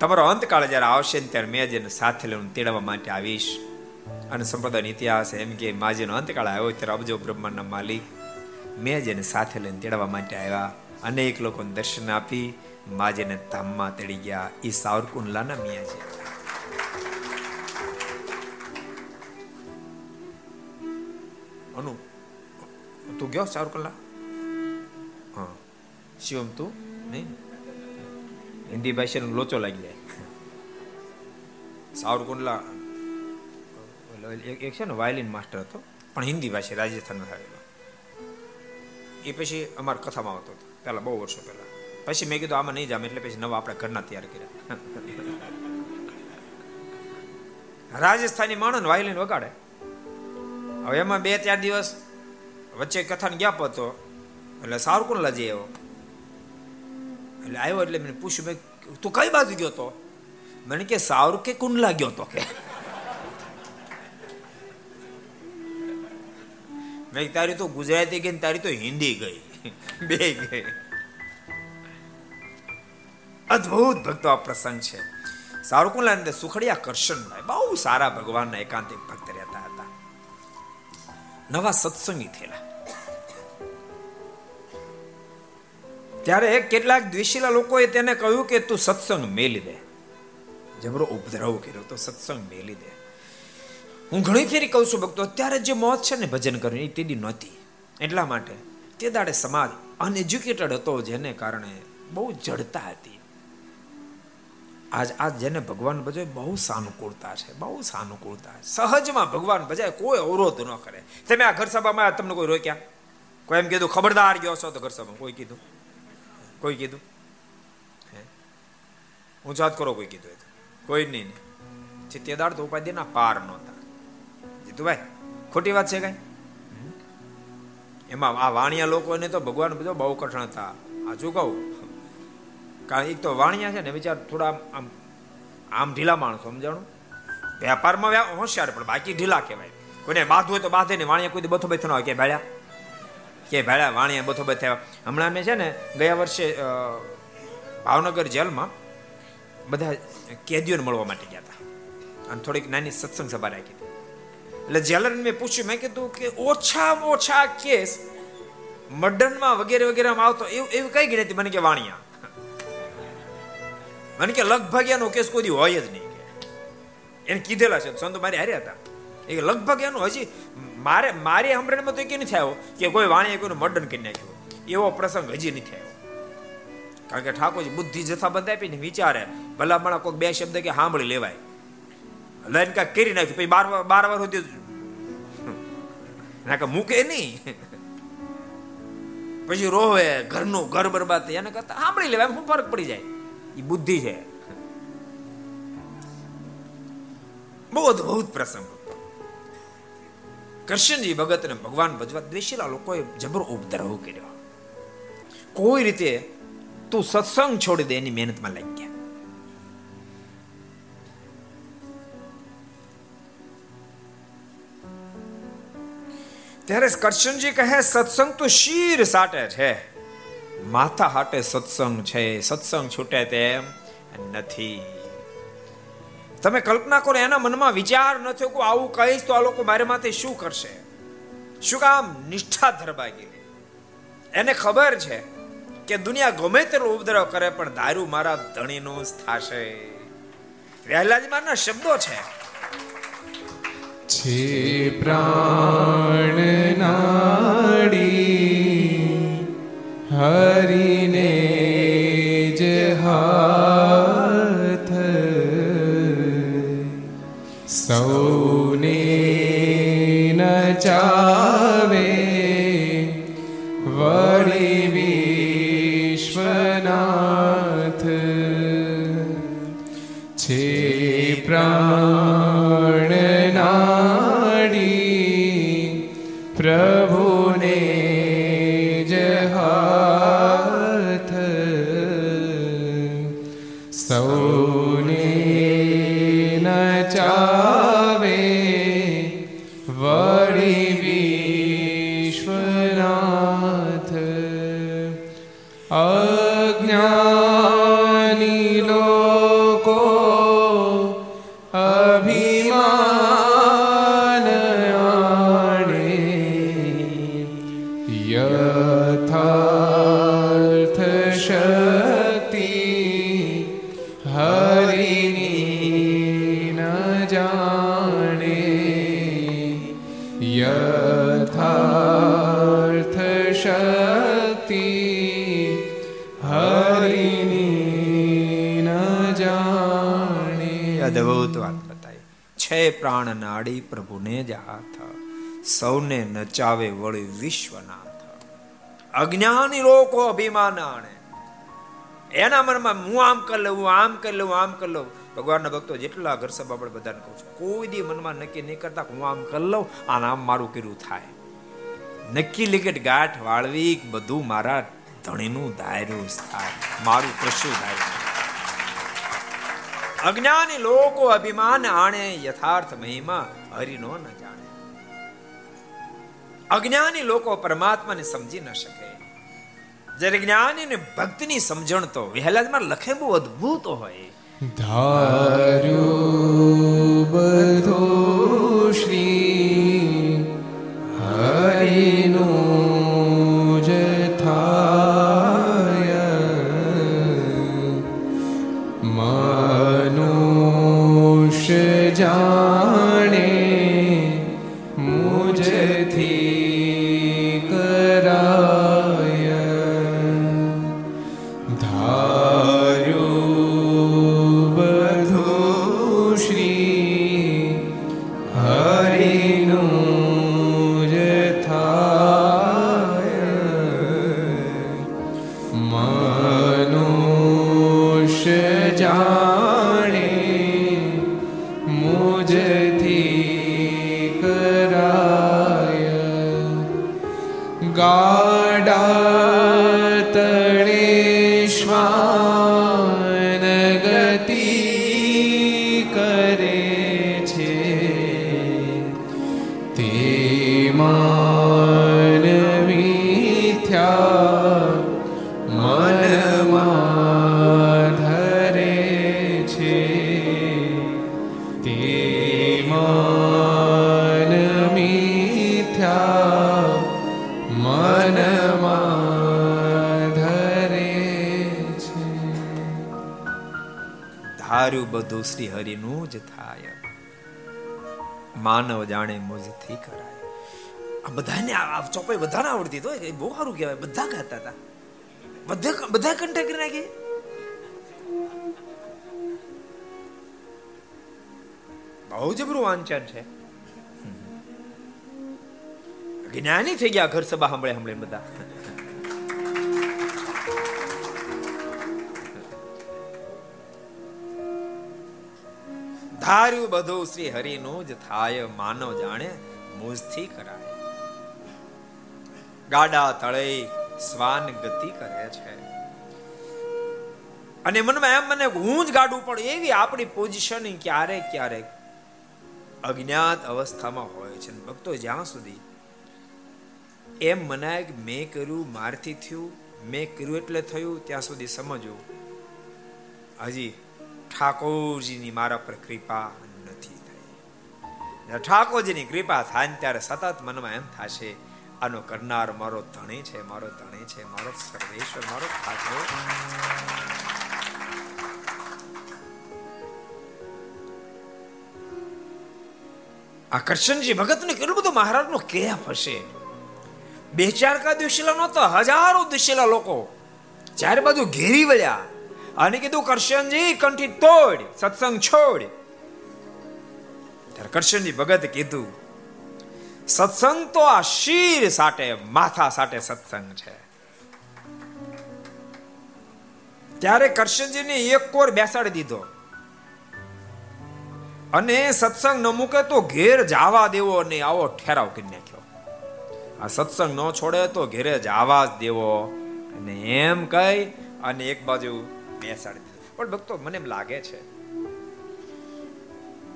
તમારો અંતકાળ જ્યારે આવશે ને ત્યારે મેં સાથે લઈને તેડવા માટે આવીશ. અને સંપ્રદાયનો ઇતિહાસ એમ કે માજીનો અંતકાળ આવ્યો ત્યારે અબજો બ્રહ્માંડના માલિક મેં જેને સાથે લઈને તેડવા માટે આવ્યા. અનેક લોકોને દર્શન આપી માજીને ધામમાં તેડી ગયા. એ સાવરકુંડલાના મિયાજી અનુ, તું ગયો સાવરકુંડલા? હા. શિવમ તું? નહીં? હિન્દી ભાષાનો લોચો લાગી જાય. સાવરકુંડલા, એક છે ને વાયલિન માસ્ટર હતો, પણ હિન્દી ભાષા રાજસ્થાનમાં આવેલો એ પછી અમારા કથામાં આવતો હતો, પહેલાં બહુ વર્ષો પહેલા. પછી મેં કીધું, આમાં નહીં જામ, એટલે પછી નવા આપણે ઘરના તૈયાર કર્યા. રાજસ્થાની માણસ વાયલિન વગાડે. હવે એમાં બે ચાર દિવસ વચ્ચે કથાને ગેપ હતો, એટલે સાવરકુંડલા જઈ આવ્યો. એટલે આવ્યો એટલે મને પૂછ્યું, મેં તું કઈ બાજુ ગયો તો? મને કે સાવર કે કુંડલા ગયો તો કે. મેં તારી તો ગુજરાતી ગઈ તારી તો હિન્દી ગઈ. બે ગઈ. અદ્ભુત ભક્તો આ પ્રસંગ છે. સારુકુલા અંદર સુખડિયા કરશનભાઈ બહુ સારા ભગવાનના એકાંતિક ભક્ત રહેતા હતા. નવા સત્સંગી થયેલા. ત્યારે કેટલાક દ્વેષીલા લોકોએ તેને કહ્યું કે તું સત્સંગ મેલી દે. જબરો ઉપદ્રવ કર્યો તો સત્સંગ મેલી દે. હું ઘણી ફેરી કહું છું ભક્તો, અત્યારે જે મોત છે ને ભજન કરવી એ તેદી નહોતી. એટલા માટે તે દાડે સમાજ અનએજ્યુકેટેડ હતો જેને કારણે બહુ જડતા હતી. આજ આજ જેને ભગવાન ભજાય બહુ સાનુકૂળતા છે, બહુ સાનુકૂળતા છે. સહજમાં ભગવાન ભજાય કોઈ અવરોધ ન કરે. તમે આ ઘર સભામાં તમને કોઈ રોક્યા? કોઈ એમ કીધું, ખબરદાર ગયો છો, તો ઘર સભામાં કોઈ કીધું? કોઈ કીધું? હે? જાત કરો કોઈ કીધું કોઈ નહીં દાડ તો ઉપાધિના પાર નહોતા. જીતુભાઈ, ખોટી વાત છે કઈ? એમાં આ વાણિયા લોકોને તો ભગવાન બધો બહુ કઠણ હતા. આ શું કહું. કારણ એક તો વાણિયા છે ને, વિચાર થોડા આમ આમ ઢીલા માણસો, સમજાણું? વેપારમાં હોશિયાર પણ, બાકી ઢીલા કહેવાય. કોઈને બાંધવું હોય તો બાંધે ને વાણિયા કોઈ બથો બેઠો ના હોય. કે ભાડ્યા? કે ભાડા વાણિયા બથો થયા. હમણાં મેં છે ને ગયા વર્ષે ભાવનગર જેલમાં બધા કેદીઓને મળવા માટે ગયા હતા. અને થોડીક નાની સત્સંગ સભા રાખી હતી. એટલે જેલર મેં પૂછ્યું, મેં કીધું કે ઓછામાં ઓછા કેસ મર્ડનમાં વગેરે વગેરે આવતો, એવું એવું કઈ ગઈ મને કે વાણિયા. મને કે લગભગ એનો કેસ કોઈ હોય જ નહીં. એને કીધેલા છે. સંતો મારી હારે હતા. એ લગભગ એનું હજી મારે મારી સાંભળવામાં તો કે નથી આવ્યો કે કોઈ વાણીએ કોઈનું મર્ડન કરી નાખ્યું? એવો પ્રસંગ હજી નથી આવ્યો. કારણ કે ઠાકોરજી બુદ્ધિ જથ્થાબંધ આપીને વિચારે ભલા મને કોઈ બે શબ્દ કે સાંભળી લેવાય. લઈને કાંઈક કરી નાખ્યું, પછી બાર બાર વાર સુધી ના કે મૂકે નહીં. પછી રોવે ઘરનું ઘર બરબાદ થઈ એને કરતા સાંભળી લેવાય શું ફરક પડી જાય? એ બુદ્ધિ છે. બહુ અદભુત પ્રસંગ. કૃષ્ણજી ભગત ને ભગવાન ભજવા દ્વેષીલા લોકોએ જબરો ઉપદ્રવ કર્યો. કોઈ રીતે તું સત્સંગ છોડી દે એની મહેનતમાં લાગી ગયા. ત્યારે કરશનજી કહે, સત્સંગ તો શીર સાટે છે. માથા હાટે સત્સંગ છે. સત્સંગ છૂટે તેમ નથી. તમે કલ્પના કરો, એના મનમાં વિચાર ન થયો કે આવું કહીશ તો આ લોકો મારે માથે શું કરશે? શું કામ નિષ્ઠા ધરબાગી એને ખબર છે કે દુનિયા ગમે તેનો ઉપદ્રવ કરે, પણ દારૂ મારા ધણીનું થશે. વહેલાજી મારના શબ્દો છે. છે પ્રાણ નાડી હરિને પ્રાણ નાડી પ્રભુને જ હાથ સૌને નચાવે વળી વિશ્વનાથ. અજ્ઞાની લોકો અભિમાન આણે. એના મનમાં હું આમ કરી લઉં, હું આમ કરી લઉં, આમ કરી લઉં. ભગવાનના ભક્તો જેટલા ઘર સભા આપણે બધાને કહું છું, કોઈ દી મનમાં નક્કી નહીં કરતા હું આમ કરી લઉં, આ નામ મારું કર્યું થાય. નક્કી લિકેટ ગાંઠ વાળવી બધું મારા ધણીનું દાયરું થાય, મારું કશું દાયરું અજ્ઞાની લોકો અભિમાન આણે, યથાર્થ મહિમા હરિનો ન જાણે. અજ્ઞાની લોકો પરમાત્માને સમજી ન શકે. જ્યારે જ્ઞાની ને ભક્તની સમજણ તો વહેલાજમાં લખે બહુ અદ્ભુત હોય. ધાર્યો બધો શ્રી બધું શ્રી હરિનું જ થાય. માનવ જાણે મુજથી કરાય. આ બધાને ચોપાઈ બધાને આવડતી તો બહુ સારું કહેવાય. બધા ગાતા હતા. બધા બધા કંઠે કરી નાખી? બહુ જબરું વાંચન છે. જ્ઞાની થઈ ગયા ઘર સભા સાંભળે સાંભળે બધા. ધાર્યું બધું શ્રી હરિનું જ થાય માનવ જાણે મુજથી કરાય. ગાડા તળે શ્વાન ગતિ કરે છે. અને મનમાં એમ મને હું જ ગાડું પણ એવી આપણી પોઝિશન ક્યારેક ક્યારેક અજ્ઞાત અવસ્થામાં હોય છે. ભક્તો જ્યાં સુધી એમ મનાય કે મેં કર્યું, મારથી થયું, મેં કર્યું એટલે થયું, ત્યાં સુધી સમજવું. હજી ઠાકોરજીની મારા પર કૃપા નથી થઈ. ઠાકોરજીની કૃપા થાય ત્યારે સતત મનમાં એમ થશે, આનો કરનાર મારો ધણી છે, મારો ધણી છે, મારો સર્વેશ્વર, મારો ઠાકોર. આ કરશનજી ભગતને કેટલું બધું મહારાજનો કેફ હશે. બે ચાર કા નો તો હજારો દુશીલા લોકો ચાર બાજુ ઘેરી વળ્યા. અને કીધું, કરશનજી, કંઠી તોડ, સત્સંગ છોડ. ત્યારે કરશનજી ભગત કીધું, સત્સંગ તો આ શીર સાટે માથા સાટે સત્સંગ છે. ત્યારે કરશનજીને એક કોર બેસાડી દીધો. અને સત્સંગ ન મૂકે તો ઘેર જાવા દેવો નહીં આવો ઠેરાવ કરી નાખ્યો. આ સત્સંગ ન છોડે તો ઘેરે જ દેવો. અને એમ કહી અને એક બાજુ બેસાડી પણ ભક્તો, મને એમ લાગે છે,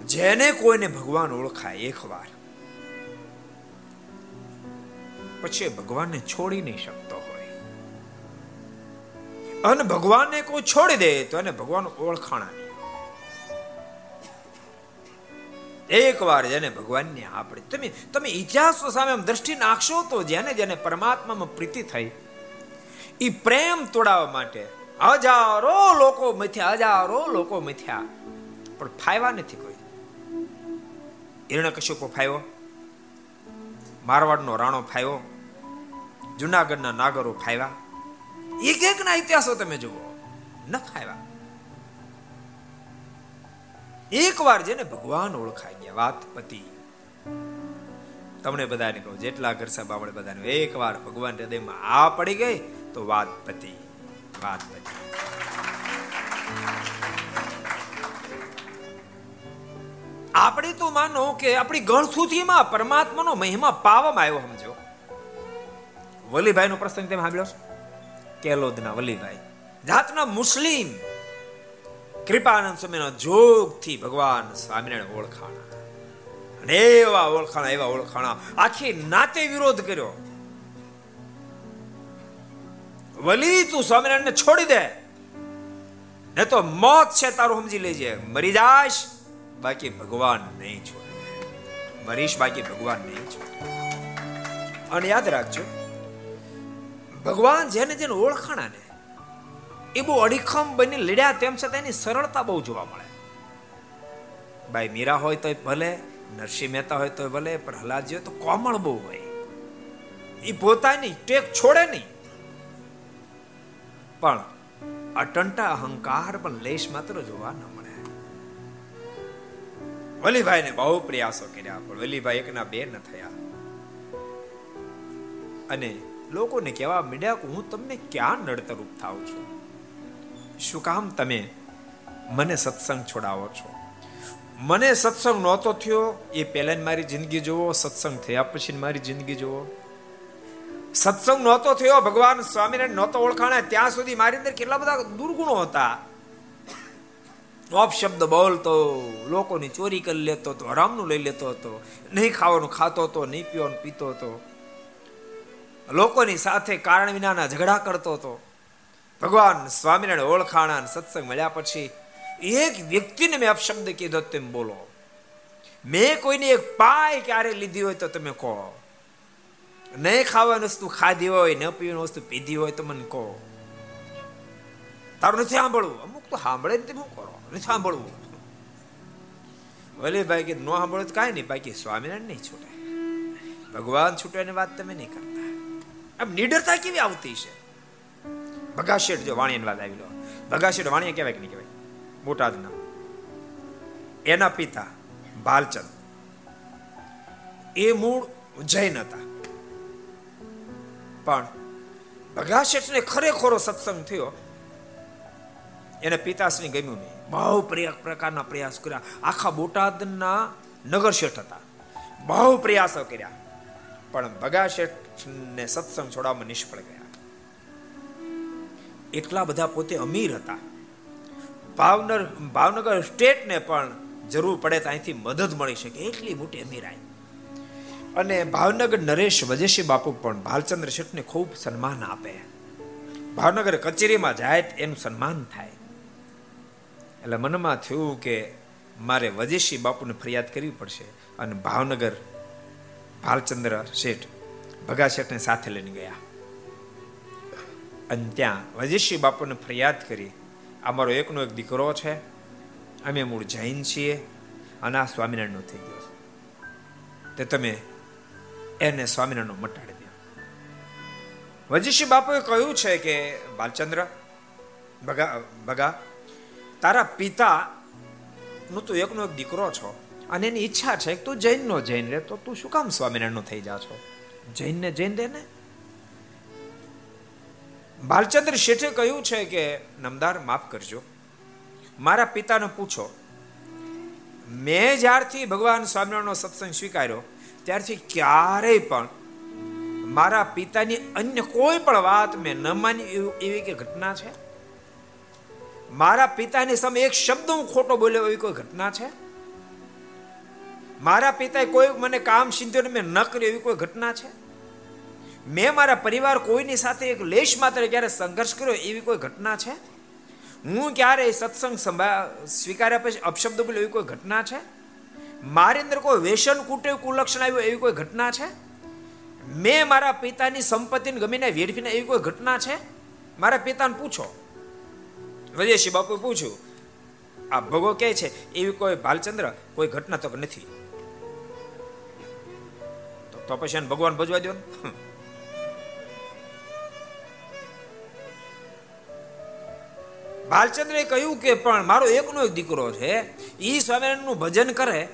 જેને કોઈને ભગવાન ઓળખાય એકવાર, પછી ભગવાનને છોડી નહીં શકતો હોય. અને ભગવાનને કોઈ છોડી દે તો એને ભગવાન ઓળખાણા નહીં એક વાર જેને ભગવાનને આપણે, તમે તમે ઇતિહાસ સામે દ્રષ્ટિ નાખશો તો જેને જેને પરમાત્મામાં પ્રીતિ થઈ એ પ્રેમ તોડાવવા માટે હજારો લોકો મથ્યા, હજારો લોકો મથ્યા. પણ ફાયવા નથી કોઈ. હિરણ્યકશ્યપો ફાયો મારવાડનો રાણો ફાયો જુનાગઢના નાગરો ફાયવા. એક એક ના ઇતિહાસો તમે જુઓ, ન ફાયવા. એકવાર જેને ભગવાન ઓળખાઈ ગયા વાત પતિ. તમને બધાને કહું, જેટલા ઘર સાહેબ, આપણે બધાને એકવાર ભગવાન હૃદયમાં આ પડી ગઈ તો વાત પતિ. વાત આપણે તો માનો કે આપણી ગણસુથીમાં પરમાત્માનો મહિમા પાવામાં આવ્યો સમજો. વલીભાઈ નો પ્રસંગ તમે સાંભળ્યો કેલોદના વલીભાઈ. જાતના મુસ્લિમ. કૃપાનંદ સ્વામીના જોગથી ભગવાન સ્વામિનારાયણ ઓળખાણા. અને એવા ઓળખાણા એવા ઓળખાણા. આખી નાતે વિરોધ કર્યો. વલી, તું સ્વામિનારાયણને છોડી દે. ને તો મોત છે તારું સમજી લેજે. મરી જાશ બાકી ભગવાન નહીં છોડે. મરીશ, બાકી ભગવાન નહીં છોડે. અને યાદ રાખજો, ભગવાન જેને જેને ઓળખાણા ને, એ બહુ અડીખમ બની લડ્યા તેમ છતાં એની સરળતા બહુ જોવા મળે. ભાઈ મીરા હોય તોય ભલે, નરસિંહ મહેતા હોય તોય ભલે પ્રહલાદજી હોય તો કોમળ બહુ હોય. એ પોતાની ટેક છોડે નહીં. પણ અટંટા અહંકાર પણ લેશ માત્ર જોવા ન મળે. વલીભાઈને બહુ પ્રયાસો કર્યા, પણ વલીભાઈ એકના બે ન થયા. અને લોકોને કહેવા મીડ્યા કે હું તમને ક્યાં નડતરૂપ થાવ છું? શું કામ તમે મને સત્સંગ છોડાવો છો? મને સત્સંગ નહોતો થયો, એ પહેલા મારી જિંદગી જોવો સત્સંગ થયા પછી મારી જિંદગી જોવો સત્સંગ નહોતો થયો, ભગવાન સ્વામિનારાયણ નહોતો ઓળખાણે, ત્યાં સુધી મારી અંદર કેટલા બધા દુર્ગુણો હતા. અપશબ્દ બોલતો, લોકોની ચોરી કરી લેતો હતો, હરામનું લઈ લેતો હતો, નહીં ખાવાનું ખાતો હતો, નહીં પીવાનું પીતો હતો. લોકોની સાથે કારણ વિનાના ઝઘડા કરતો હતો. ભગવાન સ્વામિનારાયણ ઓળખાણા સત્સંગ મળ્યા પછી એક વ્યક્તિને મેં અપશબ્દ કીધો, તેમ બોલો. મેં કોઈને એક પાય ક્યારે લીધી હોય તો તમે કહો. નહીં ખાવાની વસ્તુ ખાધી હોય ન પીવાની વસ્તુ પીધી હોય તો મને કહો તારું નથી સાંભળવું અમુક તો સાંભળે ને શું કરો નથી સાંભળવું ભલે ભાઈ કે ન સાંભળો તો કાંઈ નહીં બાકી સ્વામિનારાયણ નહીં છૂટે ભગવાન છૂટવાની વાત તમે નહીં કરતા આમ નિડરતા કેવી આવતી છે ભગાશેઠ જો વાણિયાની વાત આવી લો ભગાશેઠ વાણિયા કહેવાય કે નહીં કહેવાય બોટાદના એના પિતા બાલચંદ એ મૂળ જૈન હતા પણ ભગાશેઠને ખરેખરો સત્સંગ થયો. એને પિતાશ્રી ગમ્યું નહીં. બહુ પ્રકારના પ્રયાસ કર્યા. આખા બોટાદના નગર શેઠ હતા. બહુ પ્રયાસો કર્યા. પણ ભગા શેઠને સત્સંગ છોડવામાં નિષ્ફળ ગયા. એટલા બધા પોતે અમીર હતા. ભાવનગર ભાવનગર સ્ટેટને પણ જરૂર પડે તો અહીંથી મદદ મળી શકે. એટલી મોટી અમીરાઈ. અને ભાવનગર નરેશ વજેશી બાપુ પણ ભાલચંદ્ર શેઠને ખૂબ સન્માન આપે. ભાવનગર કચેરીમાં જાય એનું સન્માન થાય. એટલે મનમાં થયું કે મારે વજેશી બાપુને ફરિયાદ કરવી પડશે અને ભાવનગર ભાલચંદ્ર શેઠ ભગા શેઠને સાથે લઈને ગયા. અને ત્યાં વજેશી બાપુને ફરિયાદ કરી અમારો એકનો એક દીકરો છે, અમે મૂળ જૈન છીએ અને આ સ્વામિનારાયણનો થઈ ગયો તે તમે એને સ્વામિનારાયણ મટાડી દો વજીશી બાપુએ કહ્યું છે કે, બાલચંદ્ર ભગા ભગા તારા પિતા, નું તું એકનો એક દીકરો છો અને એની ઈચ્છા છે કે તું જૈનનો જૈન રે તો તું શું કામ સ્વામિનારાયણનો થઈ જા છો? જૈનને જૈન દે ને બાલચંદ્ર શેઠે કહ્યું છે કે, નમદાર, માફ કરજો. મારા પિતાને પૂછો. મેં જ્યારથી ભગવાન સ્વામિનારાયણનો સત્સંગ સ્વીકાર્યો ત્યારથી ક્યારેય પણ મારા પિતાની અન્ય કોઈ પણ વાત મેં ન માની એવી કે ઘટના છે? મારા પિતાની સામે એક શબ્દ હું ખોટો બોલ્યો એવી કોઈ ઘટના છે? મારા પિતાએ કોઈ મને કામ સિંધ્યો મેં ન કર્યું એવી કોઈ ઘટના છે? મેં મારા પરિવાર કોઈની સાથે એક લેશ માત્ર ક્યારે સંઘર્ષ કર્યો એવી કોઈ ઘટના છે? હું ક્યારે સત્સંગ સ્વીકાર્યા પછી અપશબ્દ બોલ્યો એવી કોઈ ઘટના છે? મારી અંદર કોઈ વેસન કુટે કુલક્ષણ આવ્યું એવી કોઈ ઘટના છે? મેં મારા પિતાની સંપત્તિને ગમીને વેડફીને એવી કોઈ ઘટના છે? મારા પિતાને પૂછો. વજયશી બાપુ પૂછ્યું, આ ભગો કે છે? એવી કોઈ ભાલચંદ્ર? કોઈ ઘટના તો નથી. તો પછી એને ભગવાન ભજવા દો ભાલચંદ્રે કહ્યું કે, પણ મારો એકનો એક દીકરો છે એ સ્વામિનારાયણનું ભજન કરે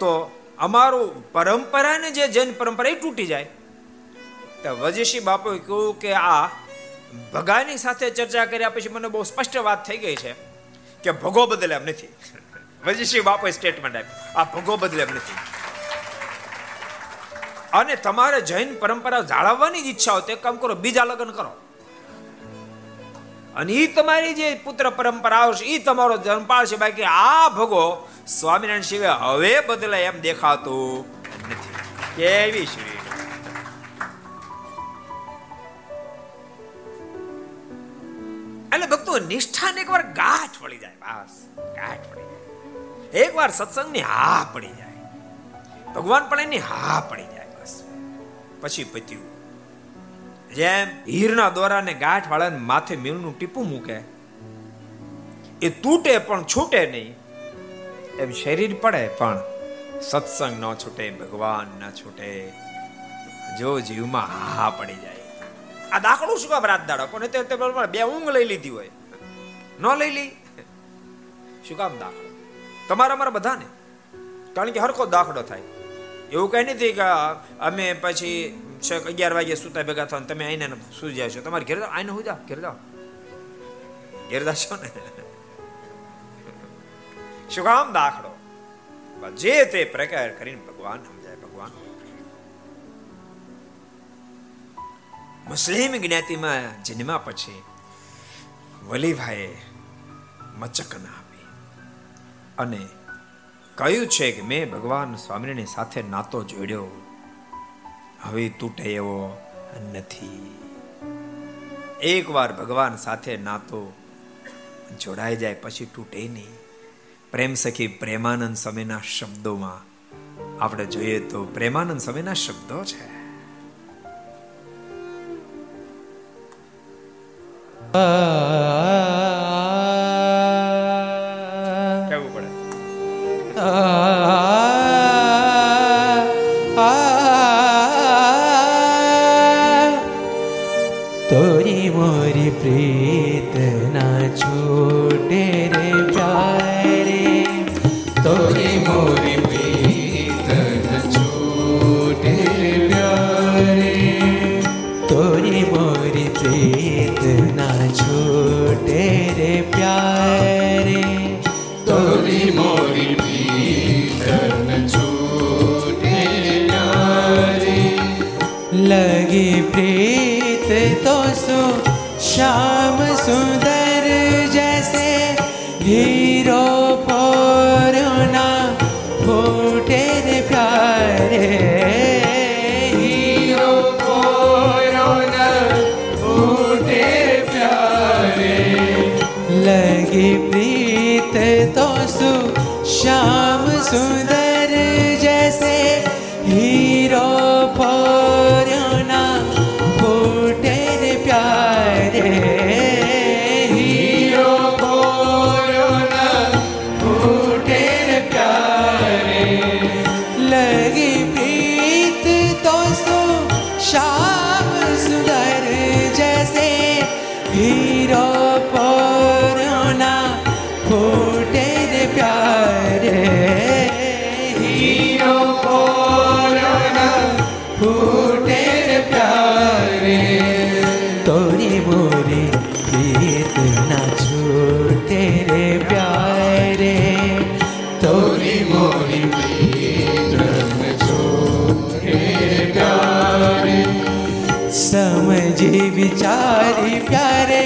તો અમારું પરંપરાને જે જૈન પરંપરા એ તૂટી જાય. તો વજેશી બાપુએ કહ્યું કે આ ભગાની સાથે ચર્ચા કર્યા પછી મને બહુ સ્પષ્ટ વાત થઈ ગઈ છે કે ભગો બદલે એમ નથી. વજીશ્રી બાપુએ સ્ટેટમેન્ટ આપ્યું આ ભગો બદલે એમ નથી. અને તમારે જૈન પરંપરા જાળવવાની જ ઈચ્છા હોય તે કામ કરો, બીજા લગ્ન કરો. અને એ તમારી જે પુત્ર પરંપરા આવશે એ તમારો જન્મ પાળશે બાકી આ ભગો સ્વામિનારાયણ શિવે હવે બદલાય એમ દેખાતું નથી. કેવી શ્રી એટલે ભક્તો, નિષ્ઠાને એકવાર ગાંઠ પડી જાય, બસ, ગાંઠ પડી જાય. એકવાર સત્સંગની હા પડી જાય. ભગવાન પણ એની હા પડી જાય, બસ. પછી પત્યું. જેમ હીરના દોરાને ગાંઠ વાળાને માથે મીણનું ટીપું મૂકે, એ તૂટે પણ છૂટે નહીં, એમ શરીર પડે પણ સત્સંગ ન છૂટે, ભગવાન ન છૂટે. જો જીવમાં હા પડી જાય. આ દાખલું શું કામ રાત દાડો? પણ તે બે ઊંઘ લઈ લીધી હોય. ન લઈ લી? શું કામ દાખલો? તમારા અમારા બધાને? કારણ કે હરકો દાખલો થાય. એવું કાંઈ નથી કે અમે પછી છ અગિયાર વાગે સુતા ભેગા થવા તમે આઈને સુઈ જાય છો તમારે ઘેર જાઓ આઈને હું જાઓ, ઘેર જાઓ. ઘેર જાશો ને? શું કામ દાખલો? જે તે પ્રકાર કરીને ભગવાન સમજાય, ભગવાન. મુસ્લિમ જ્ઞાતિમાં જન્મા પછી વલીભાઈ મચકના આપી અને કહ્યું છે કે મેં ભગવાન સ્વામિનારાયણ સાથે નાતો જોડ્યો. હવે તૂટે એવો નથી. એકવાર ભગવાન સાથે નાતો જોડાઈ જાય પછી તૂટે નહીં. પ્રેમ સખી પ્રેમાનંદ સમયના શબ્દોમાં આપણે જોઈએ તો પ્રેમાનંદ સમયના શબ્દો છે. આ मोरी प्रीत न छूटे रे प्यारे तोरी मोरी प्रीत न छूटे प्यारे समझी विचारी प्यारे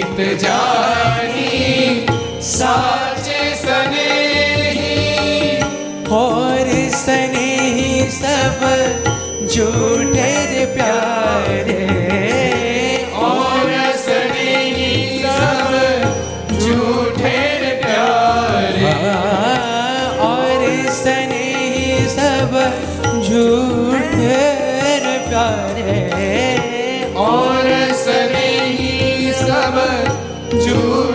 जीत जानी सा 주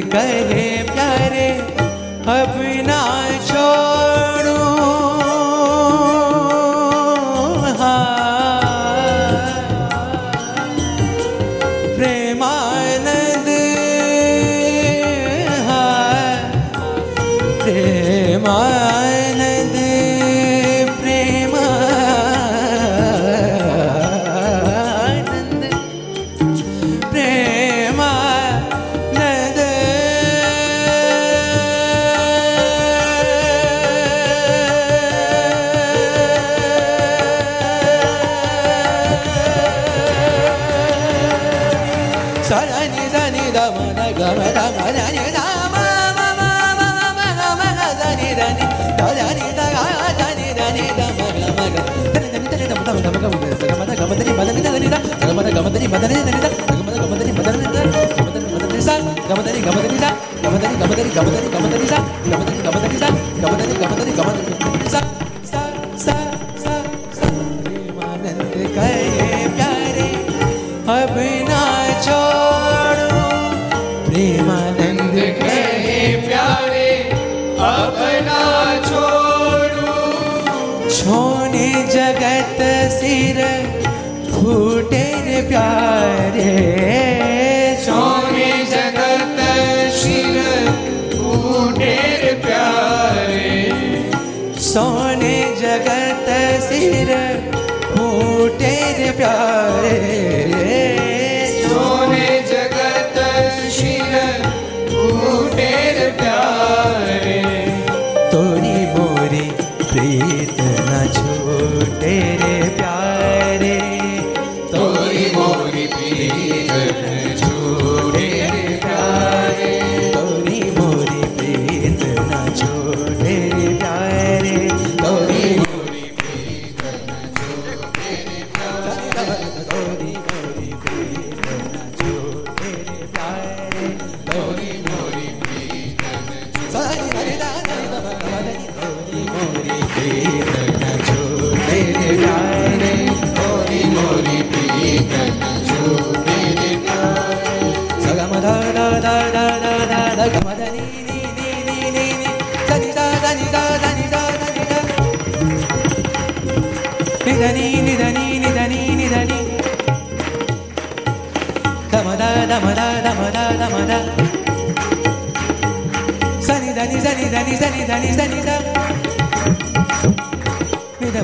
करे प्यारे अपना ग म द नि सा ग म द नि ग म द नि ग म द नि सा सा सा सा सा प्रेमानंद कहे प्यारे अब ना छोड़ो प्रेमानंद कहे प्यारे अब ना छोड़ू छोने जगत सिर फूटे रे प्यारे सोने जगत शिर फूटेर प्यारे सोने जगत सिर फूटे रे प्यारे सोने जगत शिर फूटेर प्यारे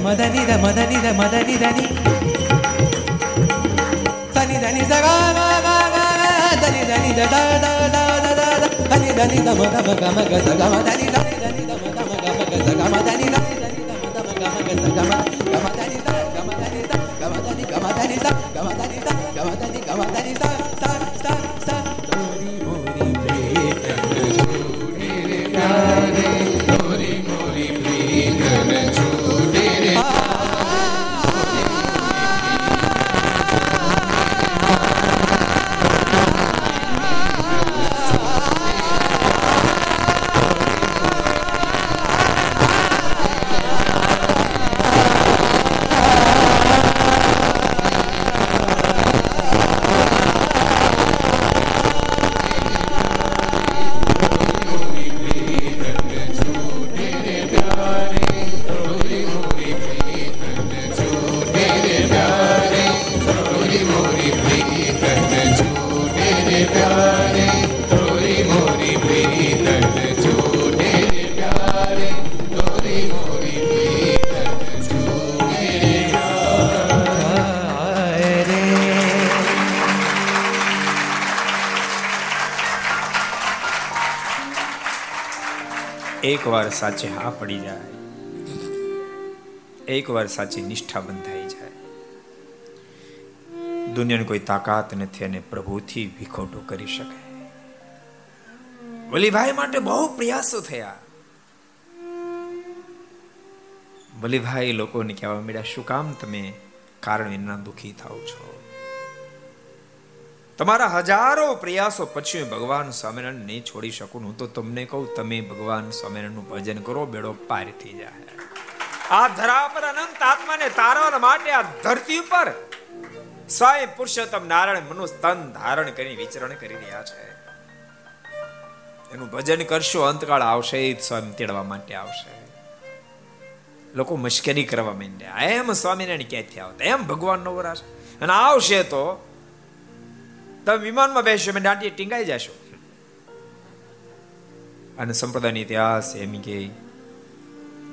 మదని ద మదని ద మదని దని సని దని స గా గా గా గా దని దని ద ద ద ద ద ద ద దని దని ద మ ద మ గ మ గ స గ మ దని దని దని ద మ ద మ గ మ గ స గ మ దని దని ద మ ద మ గ మ గ స గ మ એકવાર સાચે હા પડી જાય, એકવાર સાચી નિષ્ઠા બંધાઈ જાય. દુનિયાની કોઈ તાકાત નથી અને પ્રભુથી વિખોટો કરી શકે. વલીભાઈ માટે બહુ પ્રયાસો થયા. વલીભાઈ લોકોને કહેવા મળ્યા, શું કામ તમે કારણ વિના દુઃખી થાવ છો? તમારા હજારો પ્રયાસો પછી ભગવાન સ્વામિનારાયણ નહીં છોડી શકું હું તો તમને કહું, તમે ભગવાન સ્વામિનારાયણનું ભજન કરો, બેડો પાર થઈ જાય. આ ધરા પર અનંત આત્માને તારવા માટે આ ધરતી ઉપર સ્વયં પુરુષોત્તમ નારાયણ મનુ તન ધારણ કરી વિચરણ કરી રહ્યા છે. એનું ભજન કરશો, અંતકાળ આવશે જ સ્વામી તેડવા માટે આવશે. લોકો મશ્કરી કરવા માંડ્યા. એમ સ્વામિનારાયણ ક્યાંથી આવતા? એમ ભગવાન નો વરાશ અને આવશે તો તમે વિમાનમાં બેસશો મેં દાંડીએ ટીંગાઈ જશો. અને સંપ્રદાયનો ઇતિહાસ એમ કે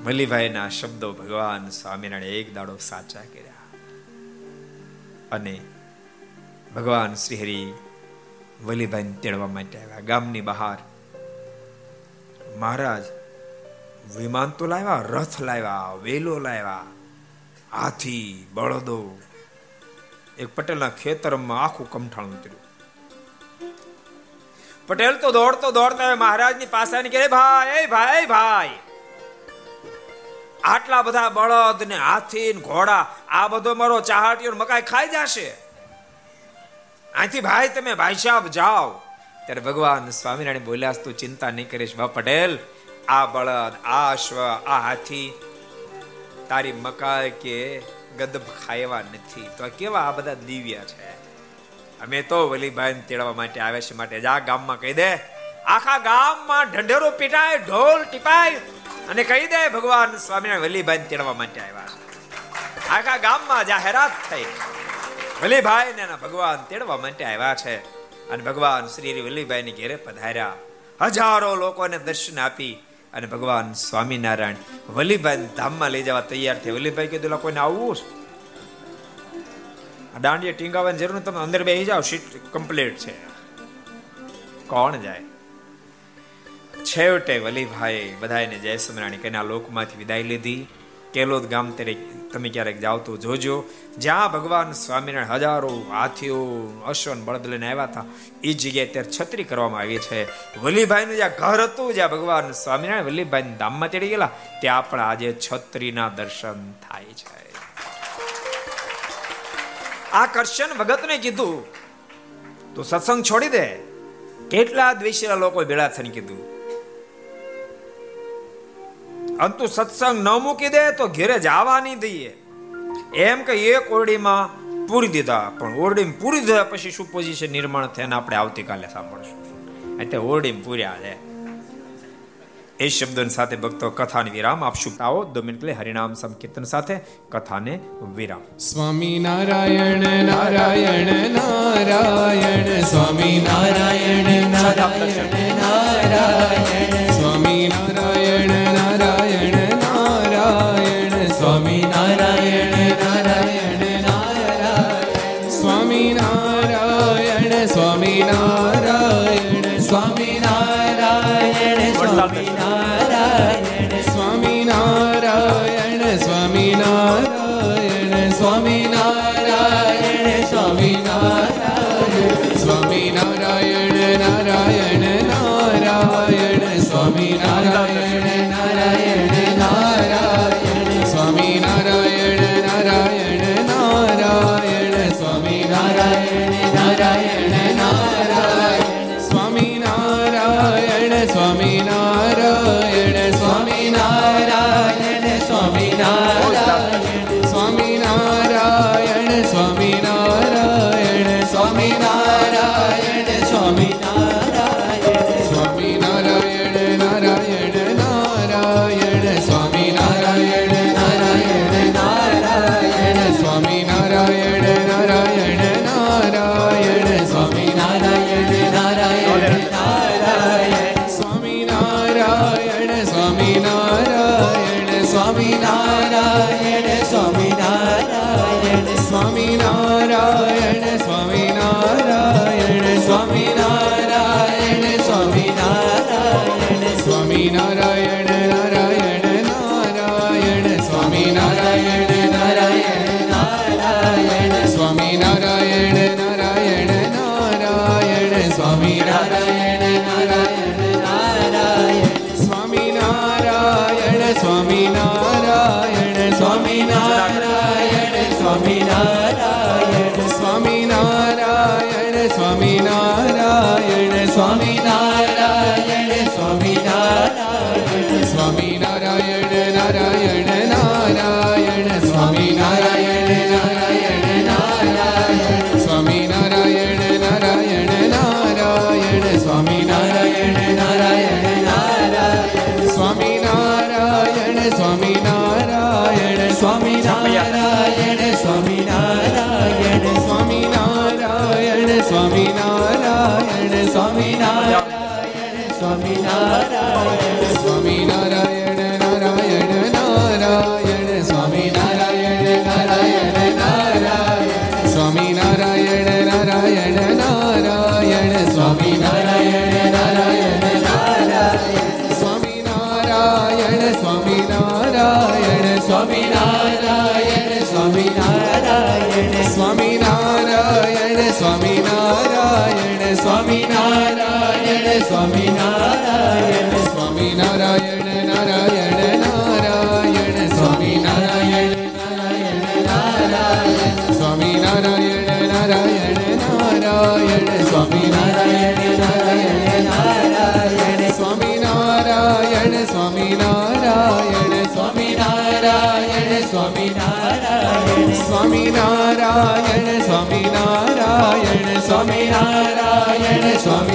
મલીભાઈના શબ્દો ભગવાન સ્વામિનારાયણ એક દાડો સાચા કર્યા. અને ભગવાન શ્રીહરિ વલીભાઈને તેડવા માટે આવ્યા. ગામની બહાર મહારાજ વિમાન તો લાવ્યા, રથ લાવ્યા, વેલો લાવ્યા, હાથી, બળદો. એક પટેલના ખેતરમાં આખું કમઠાણું ઉતર્યું. પટેલ તો દોડતો દોડતા મહારાજની પાસે કે ભાઈ ભાઈ ભાઈ. આટલા બધા બળદ ને હાથી ને ઘોડા, આ બધો મારો ચાહાટીઓ મકાઈ ખાઈ જશે. અહીંથી ભાઈ તમે ભાઈ સાહેબ જાઓ. ત્યારે ભગવાન સ્વામિનારાયણ બોલ્યા, તું ચિંતા નહીં કરીશ બા પટેલ, આ બળદ, આ અશ્વ, આ હાથી, તારી મકાઈ કે ગદબ ખાયવા નથી. તો કેવા આ બધા દિવ્ય છે? અમે તો વલીભાઈ તેડવા માટે આવે છે માટે જા ગામમાં કહી દે, આખા ગામમાં ઢંઢેરો પીટાય, ઢોલ ટીપાય અને કહી દે ભગવાન સ્વામિનારાયણ વલ્લીભાઈ તેડવા માટે આવ્યા. છે આખા ગામમાં જાહેરાત થઈ. વલીભાઈ ને ભગવાન તેડવા માટે આવ્યા છે અને ભગવાન શ્રી વલીભાઈ ની ઘેરે પધાર્યા. હજારો લોકોને દર્શન આપી અને ભગવાન સ્વામિનારાયણ વલીભાઈ ધામમાં લઈ જવા તૈયાર થયા. વલ્લીભાઈ કીધું કોઈને આવવું દાંડિયા ટીંગાવાની જરૂર તમે અંદર બે જાઓ, સીટ કમ્પ્લીટ છે. કોણ જાય? છેવટે વલીભાઈ બધાને જય સમરાણી કહીને આ લોકમાંથી વિદાય લીધી. કેલોદ ગામ તમે ક્યારેક જાઓ તો જોજો. જ્યાં ભગવાન સ્વામિનારાયણ હજારો હાથીઓ, અશ્વન બળદ લઈને આવ્યા હતા એ જગ્યાએ ત્યારે છત્રી કરવામાં આવી છે. વલીભાઈનું જ્યાં ઘર હતું, જ્યાં ભગવાન સ્વામિનારાયણ વલ્લીભાઈ ધામમાં તેડી ગયેલા, ત્યાં પણ આજે છત્રીના દર્શન થાય છે. આ કરશન ભગતને કીધું. તું સત્સંગ છોડી દે. કેટલા દ્વેષીલા લોકો ભેળા થઈને કીધું. અંતુ સત્સંગ ન મૂકી દે તો ઘેરે જવા નહીં દઈએ. એમ કે એક ઓરડીમાં પૂરી દીધા. પણ ઓરડીમાં પૂરી દીધા પછી શું પોઝિશન નિર્માણ થઈને આપણે આવતીકાલે સાંભળશું. એટલે ઓરડીમાં પૂર્યા છે. એ શબ્દો સાથે ભક્તો કથાને વિરામ આપશું આવો દો મિનિટ લે હરિનામ સંકીર્તન સાથે કથાને વિરામ. સ્વામી નારાયણ નારાયણ નારાયણ. સ્વામી નારાયણ નારાયણ નારાયણ. Swami સ્વામિનારાયણ Swami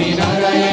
સ્વામિનારાયણ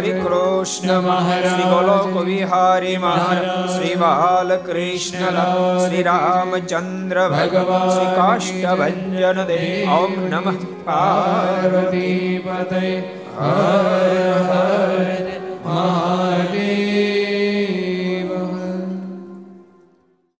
હરિ કૃષ્ણ મહારાજ. શ્રી ગોલોક વિહારી મહારાજ શ્રી બાલકૃષ્ણ શ્રી રામચંદ્ર ભગવાન શ્રી કાષ્ટભન દેવ ઓમ નમઃ પાર્વતી પતય હર